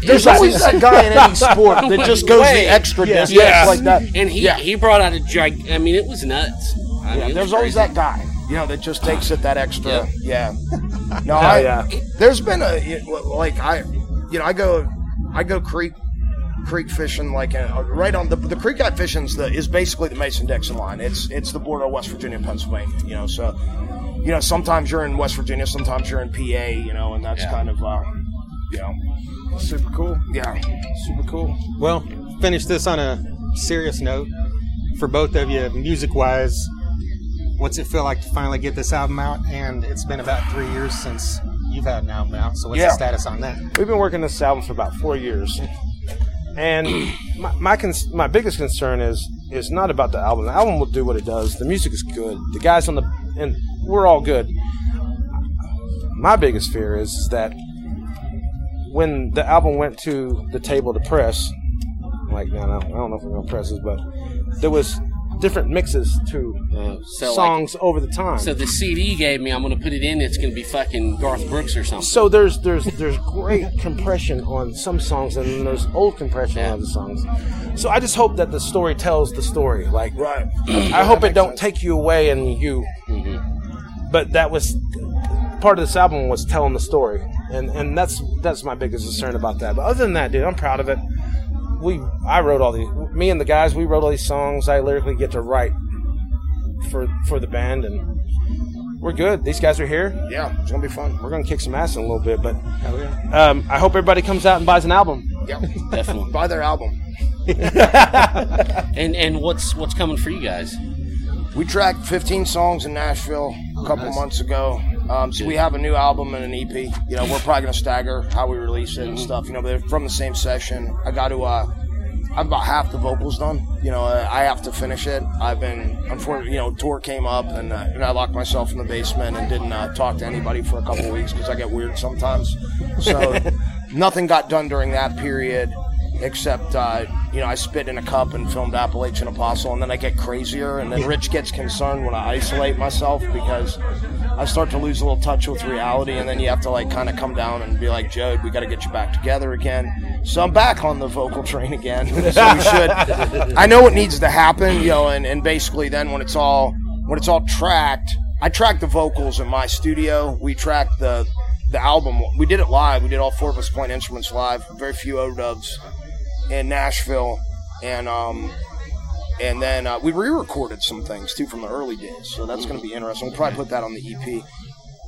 There's always that guy in any sport that just goes Way. the extra Yeah. distance Yeah. like that. And he Yeah. he brought out a drag. I mean, it was nuts. I Yeah, mean, there's always that guy, you know, that just takes it that extra. Yeah. [LAUGHS] No, Oh, I, yeah. there's been a like I, you know, I go, I go creek, creek fishing like uh, right on the the creek I fishing's the is basically the Mason Dixon line. It's it's the border of West Virginia and Pennsylvania. You know, so you know sometimes you're in West Virginia, sometimes you're in PA. You know, and that's Yeah. kind of uh, you know, Super cool. yeah. Super cool. Well, finish this on a serious note for both of you, music wise. What's it feel like to finally get this album out? And it's been about three years since you've had an album out. So what's Yeah. the status on that? We've been working this album for about four years, and [CLEARS THROAT] my my, cons- my biggest concern is is not about the album. The album will do what it does. The music is good. The guys on the and we're all good. My biggest fear is that when the album went to the table to press, like no, no, I don't know if we're gonna press this, but there was different mixes to Uh, so like, songs over the time. so the CD gave me, I'm gonna put it in. It's gonna be fucking Garth Brooks or something. So there's there's there's great compression on some songs and then there's old compression Yeah. on other songs. So I just hope that the story tells the story. Like Right. I hope it don't take you away and you. But that was part of this album was telling the story, and and that's that's my biggest concern about that. But other than that, dude, I'm proud of it. We I wrote all these. Me and the guys, we wrote all these songs. I lyrically get to write for for the band, and we're good. These guys are here. Yeah, it's gonna be fun. We're gonna kick some ass in a little bit, but um, I hope everybody comes out and buys an album. Yeah, [LAUGHS] Definitely. buy their album. [LAUGHS] And and what's what's coming for you guys? We tracked 15 songs in Nashville a couple months ago. Um, so we have a new album and an EP. You know, we're probably gonna stagger how we release it and stuff. You know, they're from the same session. I got to. Uh, I'm about half the vocals done. You know, uh, I have to finish it. I've been, unfortunately, you know, tour came up and, uh, and I locked myself in the basement and didn't uh, talk to anybody for a couple of weeks because I get weird sometimes. So [LAUGHS] nothing got done during that period except uh, you know I spit in a cup and filmed Appalachian Apostle, and then I get crazier, and then Rich gets concerned when I isolate myself because I start to lose a little touch with reality, and then you have to like kind of come down and be like, Joe, we got to get you back together again. So I'm back on the vocal train again. [LAUGHS] so we should. I know what needs to happen, you know, and, and basically then when it's all when it's all tracked, I track the vocals in my studio. We track the the album. We did it live. We did all four of us playing instruments live. Very few overdubs in Nashville, and um, and then uh, we re-recorded some things too from the early days. So that's going to be interesting. We'll probably put that on the EP.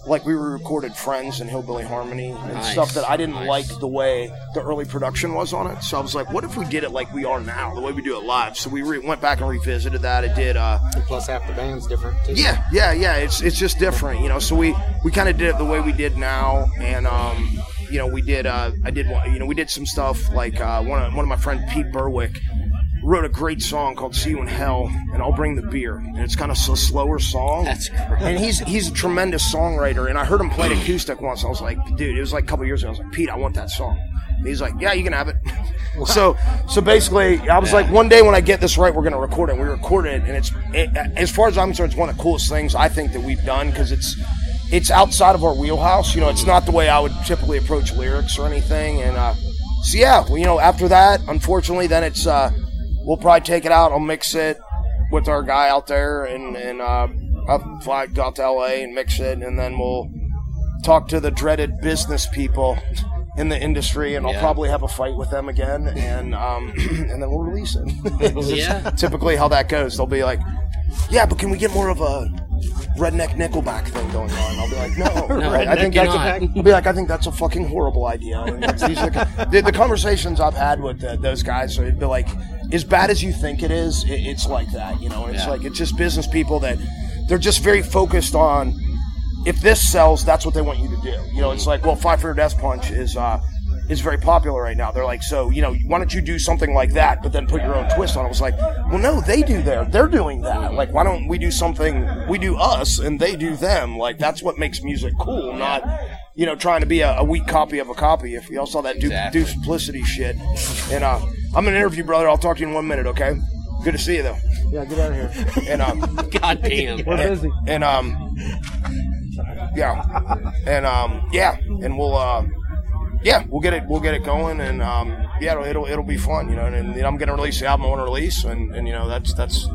Like we re-recorded "Friends" and "Hillbilly Harmony" and Nice, stuff that I didn't nice. like the way the early production was on it. So I was like, what if we did it like we are now, the way we do it live? So we re- went back and revisited that. It did. Uh, And plus, half the band's different. Too. yeah, yeah, yeah. It's it's just different, you know. So we we kind of did it the way we did now, and um, you know, we did. Uh, I did. You know, we did some stuff like uh, one of one of my friend Pete Berwick wrote a great song called "See You in Hell," and I'll bring the beer. And it's kind of a slower song. That's great. and he's he's a tremendous songwriter. And I heard him play it acoustic once. I was like, dude, it was like a couple years ago. I was like, Pete, I want that song. And he's like, yeah, you can have it. So so basically, I was like, one day when I get this right, we're gonna record it. We record it, and it's it, as far as I'm concerned, it's one of the coolest things I think that we've done because it's it's outside of our wheelhouse. You know, it's not the way I would typically approach lyrics or anything. And uh, so yeah, well, you know, after that, unfortunately, then it's uh, we'll probably take it out. I'll mix it with our guy out there, and and uh, I'll fly out to LA and mix it, and then we'll talk to the dreaded business people in the industry, and I'll Yeah. probably have a fight with them again, and um, [CLEARS THROAT] and then we'll release it. [LAUGHS] Yeah. Typically, how that goes, they'll be like, "Yeah, but can we get more of a redneck Nickelback thing going on?" I'll be like, "No, [LAUGHS] No, I, I think that's a, I'll be like, I think that's a fucking horrible idea." And that's, these are the, the, the conversations I've had with the, those guys, so it'd be like, as bad as you think it is, it, it's like that, you know. And it's Yeah. like it's just business people that they're just very focused on if this sells, that's what they want you to do. You know, it's like, well, Five Finger Death Punch is uh, is very popular right now. They're like, so you know, why don't you do something like that, but then put your own twist on it? I was like, well, no, they do their, they're doing that. Like, why don't we do something? We do us, and they do them. Like, that's what makes music cool, not. You know, trying to be a, a weak copy of a copy. If y'all saw that du- Exactly. duplicity shit, and uh, I'm in an interview brother. I'll talk to you in one minute, okay? Good to see you though. Yeah, get out of here. And um, [LAUGHS] God damn. We're busy. and um yeah, and um, yeah, and we'll uh, yeah, we'll get it, we'll get it going, and um, yeah, it'll, it'll it'll be fun, you know. And, and I'm gonna release the album I want to release, and, and you know that's that's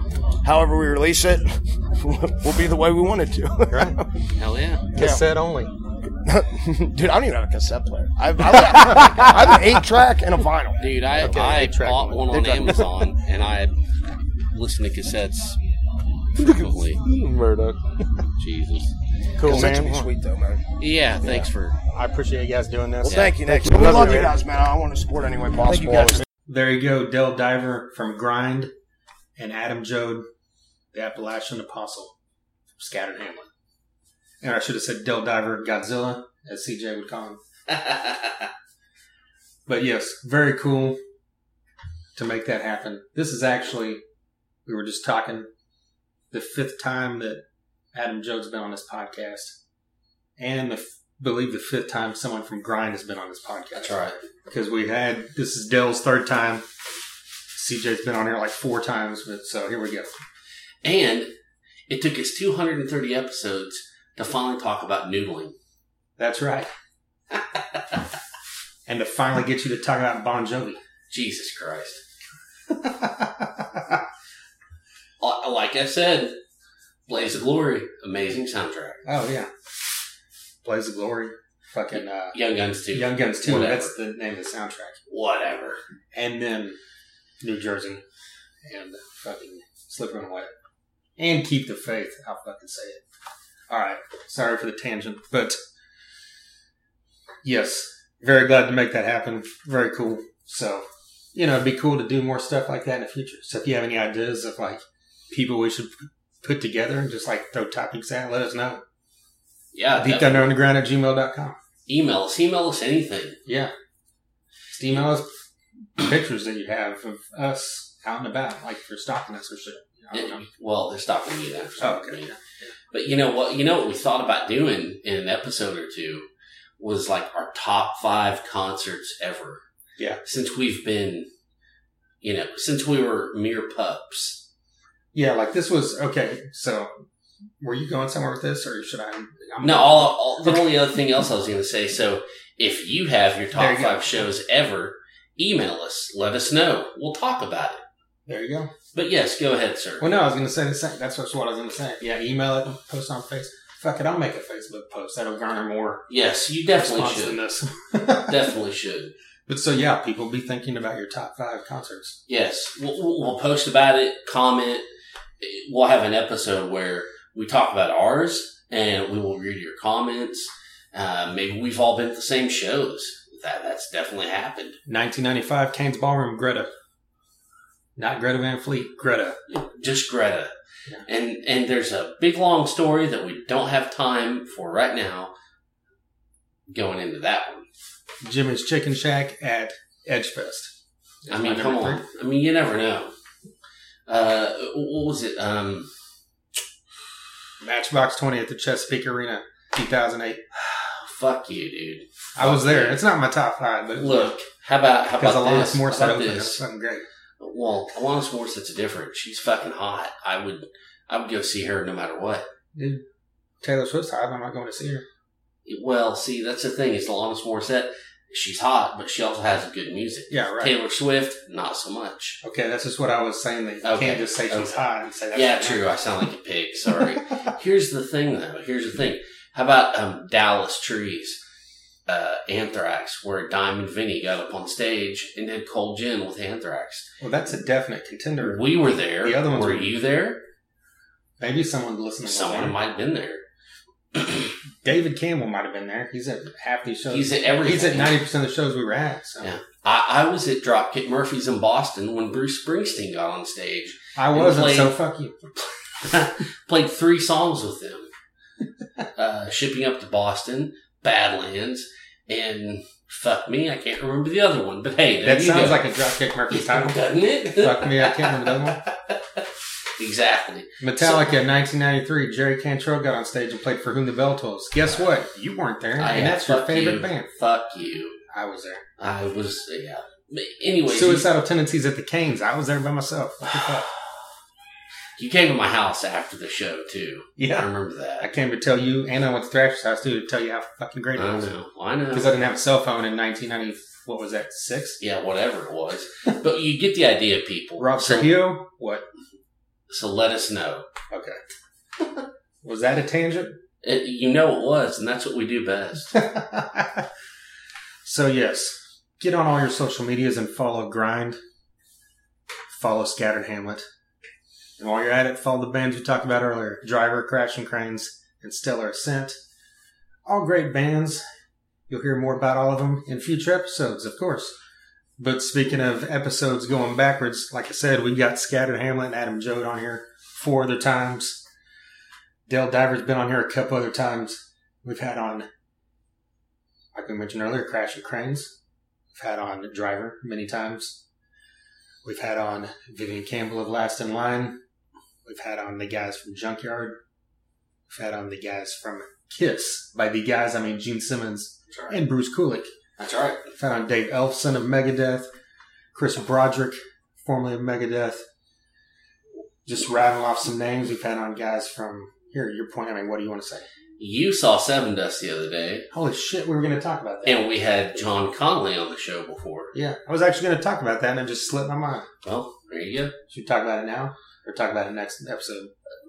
however we release it [LAUGHS] will be the way we want it to. Right. [LAUGHS] Hell yeah. Cassette only. [LAUGHS] Dude, I don't even have a cassette player. I have, I have, I have an eight track and a vinyl. Dude, I, Okay, I eight-track bought one. one on Amazon and I listened to cassettes frequently. Murdoch. Jesus. Cool, man. be sweet though, man. Yeah, thanks for. I appreciate you guys doing this. Well, thank you, Nick. Thank you. We love you guys, man. I want to support any way possible. Thank you guys. There you go, Dell Diver from Grind and Adam Jode, the Appalachian Apostle from Scattered Hamlet. And I should have said Dell Diver Godzilla, as CJ would call him. [LAUGHS] But yes, very cool to make that happen. This is actually, we were just talking, the fifth time that Adam Jode's been on this podcast. And the, believe the fifth time someone from Grind has been on this podcast That's right. because we had this is Dell's third time. CJ's been on here like four times, but so here we go. And it took us 230 episodes to finally talk about noodling. That's right. [LAUGHS] and to finally get you to talk about Bon Jovi. Jesus Christ. [LAUGHS] Like I said, Blaze of Glory, amazing soundtrack. oh yeah, Blaze of Glory, fucking uh, Young Guns too. Young Guns too. Whatever. That's the name of the soundtrack. Whatever. And then New Jersey and fucking Slippery and Wet and Keep the Faith. I'll fucking say it. All right, sorry for the tangent, but yes, very glad to make that happen. Very cool. So, you know, it'd be cool to do more stuff like that in the future. So, if you have any ideas of like people we should put together and just like throw topics at, let us know. Yeah. Deep definitely. Thunder Underground at gmail.com. Email us. Email us anything. Yeah. Just email us pictures that you have of us out and about, like you're stalking us or shit. Well, they're stopping me then. Oh, okay. Yeah. But you know what? You know what we thought about doing in an episode or two was like our top five concerts ever. Yeah. Since we've been, you know, since we were mere pups. Yeah, like this was okay. So, were you going somewhere with this, or should I? I'm, No, all, all the only other thing else I was going to say. So if you have your top you go. five shows ever, email us. Let us know. We'll talk about it. There you go. But yes, go ahead, sir. Well, no, I was going to say the same. That's what I was going to say. Yeah, email it, post on Facebook. Fuck it, I'll make a Facebook post. That'll garner more Yes, you definitely should. [LAUGHS] [LAUGHS] Definitely should. but so yeah, people be thinking about your top five concerts. Yes, we'll we'll post about it, comment. We'll have an episode where we talk about ours and we will read your comments. Uh, maybe we've all been at the same shows. That that's definitely happened. 1995, Kane's Ballroom, Greta. Not Greta Van Fleet, Greta. Just Greta. Yeah. And and there's a big long story that we don't have time for right now. Going into that one. Jimmy's Chicken Shack at Edgefest. I mean, come on. I mean, you never know. Uh, what was it? Um, Matchbox 20 at the Chesapeake Arena, 2008. [SIGHS] fuck you, dude. I was there. you. It's not my top five, but Look, how about how about Alanis this? Morissette How about opened. This? fucking great. Well, Alanis Morissette's different. She's fucking hot. I would, I would go see her no matter what. Dude, Taylor Swift's hot. I'm not going to see her. Well, see, that's the thing. Is Alanis Morissette? She's hot, but she also has good music. Yeah, right. Taylor Swift, not so much. Okay, that's just what I was saying. That you Okay, can't just say she's okay. hot and say that's yeah, true. I sound like a pig. Sorry. [LAUGHS] Here's the thing, though. Here's the thing. How about um, Dallas Trees, uh, Anthrax, where Diamond Vinny got up on stage and did Cold Gin with Anthrax? Well, that's a definite contender. We were there. The other ones were were- you there? Maybe someone listening. Someone might have been there. [CLEARS THROAT] David Campbell might have been there. He's at half these shows. He's at everything. He's at ninety percent of the shows we were at. So Yeah. I, I was at Dropkick Murphys in Boston when Bruce Springsteen got on stage. I wasn't. played- So fuck you. [LAUGHS] Played three songs with them. [LAUGHS] uh, shipping up to Boston, Badlands, and fuck me, I can't remember the other one. But hey, That sounds go. like a Dropkick Murphys [LAUGHS] title. doesn't it? fuck me, I can't remember the other one. Exactly. Metallica, 1993. Jerry Cantrell got on stage and played for Whom the Bell Tolls. Guess what? You weren't there, I and that's your favorite you. band. Fuck you. I was there. I was yeah. Anyway, Suicidal Tendencies at the Canes. I was there by myself. What the fuck? [SIGHS] You came to my house after the show too. Yeah, I remember that. I came to tell you, and I went to Thrasher's house too to tell you how fucking great it I was. know. I know. Because I didn't have a cell phone in 1990. What was that? Six. Yeah, whatever it was. but you get the idea, people. Rob so. What? So let us know. Okay. [LAUGHS] was that a tangent? It, you know it was, and that's what we do best. [LAUGHS] so yes, get on all your social medias and follow Grind. Follow Scattered Hamlet. And while you're at it, follow the bands we talked about earlier: Driver, Crashing Cranes, and Stellar Ascent. All great bands. You'll hear more about all of them in future episodes, of course. But speaking of episodes going backwards, like I said, we've got Scattered Hamlet and Adam Jode on here four other times. Dale Diver's been on here a couple other times. We've had on, like we mentioned earlier, Crashing Cranes. We've had on Driver many times. We've had on Vivian Campbell of Last in Line. We've had on the guys from Junkyard. We've had on the guys from Kiss. By the guys, I mean Gene Simmons right. and Bruce Kulick. That's right. On Dave Ellefson of Megadeth. Chris Broderick, formerly of Megadeth. Just rattling off some names. We've had on guys from here. Your point. I mean, what do you want to say? You saw Sevendust the other day, Holy shit, we were going to talk about that. and we had John Connolly on the show before. Yeah, I was actually going to talk about that, and it just slipped my mind. Well, there you go. Should we talk about it now, or talk about it next episode?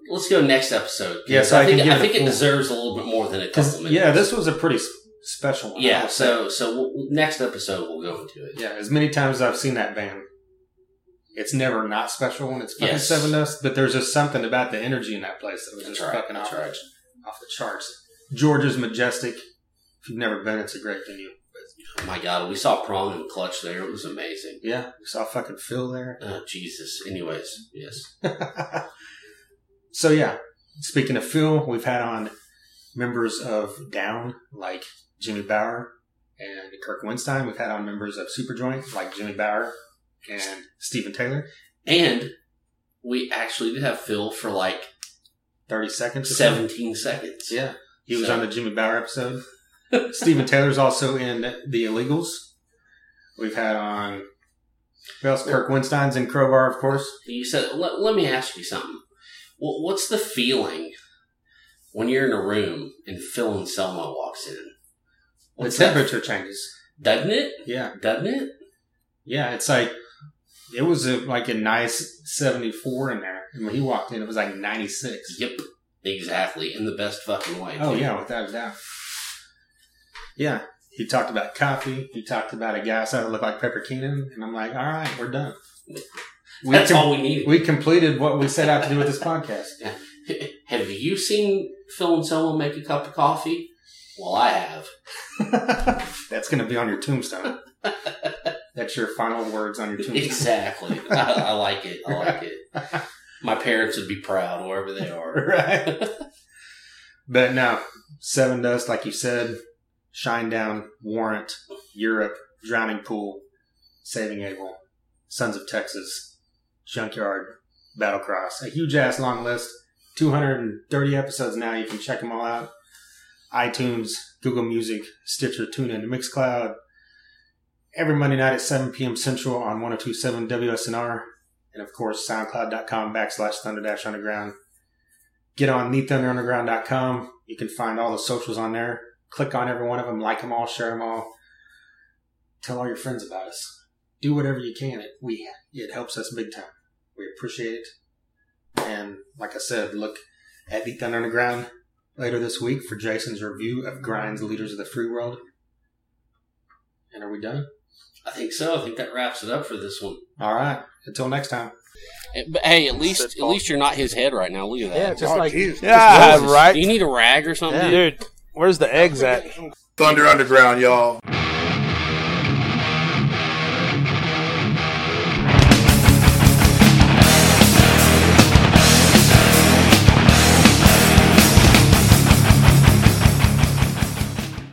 Let's go next episode. Yeah, so I I think I think it deserves a little bit more than a couple minutes. yeah, this was a pretty special one. Yeah, so so we'll, next episode we'll go into it. yeah, as many times as I've seen that band, it's never not special when it's fucking Yes. Sevendust. But there's just something about the energy in that place that was That's just right, fucking off, right. off the charts. Georgia's majestic. If you've never been, it's a great venue. Oh my God, we saw Prong and Clutch there. It was amazing. Yeah, we saw fucking Phil there. Oh Jesus. Anyways, yes. [LAUGHS] so yeah, speaking of Phil, we've had on members of Down like Jimmy Bower and Kirk Windstein. We've had on members of Superjoint like Jimmy Bower and Stephen Taylor. And we actually did have Phil for like Thirty seconds. or something. 17 seconds. Yeah, he was So- on the Jimmy Bower episode. [LAUGHS] Stephen Taylor's also in the Illegals. We've had on. Who else? Kirk Windstein's in Crowbar, of course. You said, let, let me ask you something. What, what's the feeling when you're in a room and Phil Anselmo walks in? The that? temperature changes. Doesn't it? Yeah, Doesn't it? yeah. It's like it was a, like a nice seventy-four in there. And when he walked in, it was like ninety-six. Yep. Exactly. In the best fucking way. Oh too. yeah, without a doubt. Yeah, he talked about coffee. He talked about a guy that looked like Pepper Keenan, and I'm like, all right, we're done. We, That's com- all we needed. we completed what we set out to do with this podcast. [LAUGHS] Have you seen Phil Anselmo make a cup of coffee? Well, I have. [LAUGHS] That's going to be on your tombstone. That's your final words on your [LAUGHS] tombstone. Exactly. I, I like it. I like it. [LAUGHS] My parents would be proud wherever they are. right. But no, Sevendust, like you said, Shinedown, Warrant, Europe, Drowning Pool, Saving Abel, Sons of Texas, Junkyard, Battlecross. A huge ass long list. 230 episodes now. You can check them all out. iTunes, Google Music, Stitcher, TuneIn, Mixcloud. Every Monday night at 7 p.m. Central on 1027 WSNR. And of course, soundcloud.com backslash thunder dash underground. Get on thethunderunderground.com. You can find all the socials on there. Click on every one of them, like them all, share them all. Tell all your friends about us. Do whatever you can. It we it helps us big time. We appreciate it. And like I said, look at the Thunder Underground later this week for Jason's review of Grind's Leaders of the Free World. And are we done? I think so. I think that wraps it up for this one. All right. Until next time. But hey, at least at least you're not his head right now. Look at that. Yeah, just Oh, like Jesus. Yeah, Do right. you need a rag or something? Dude, where's the eggs at? Thunder Underground, y'all.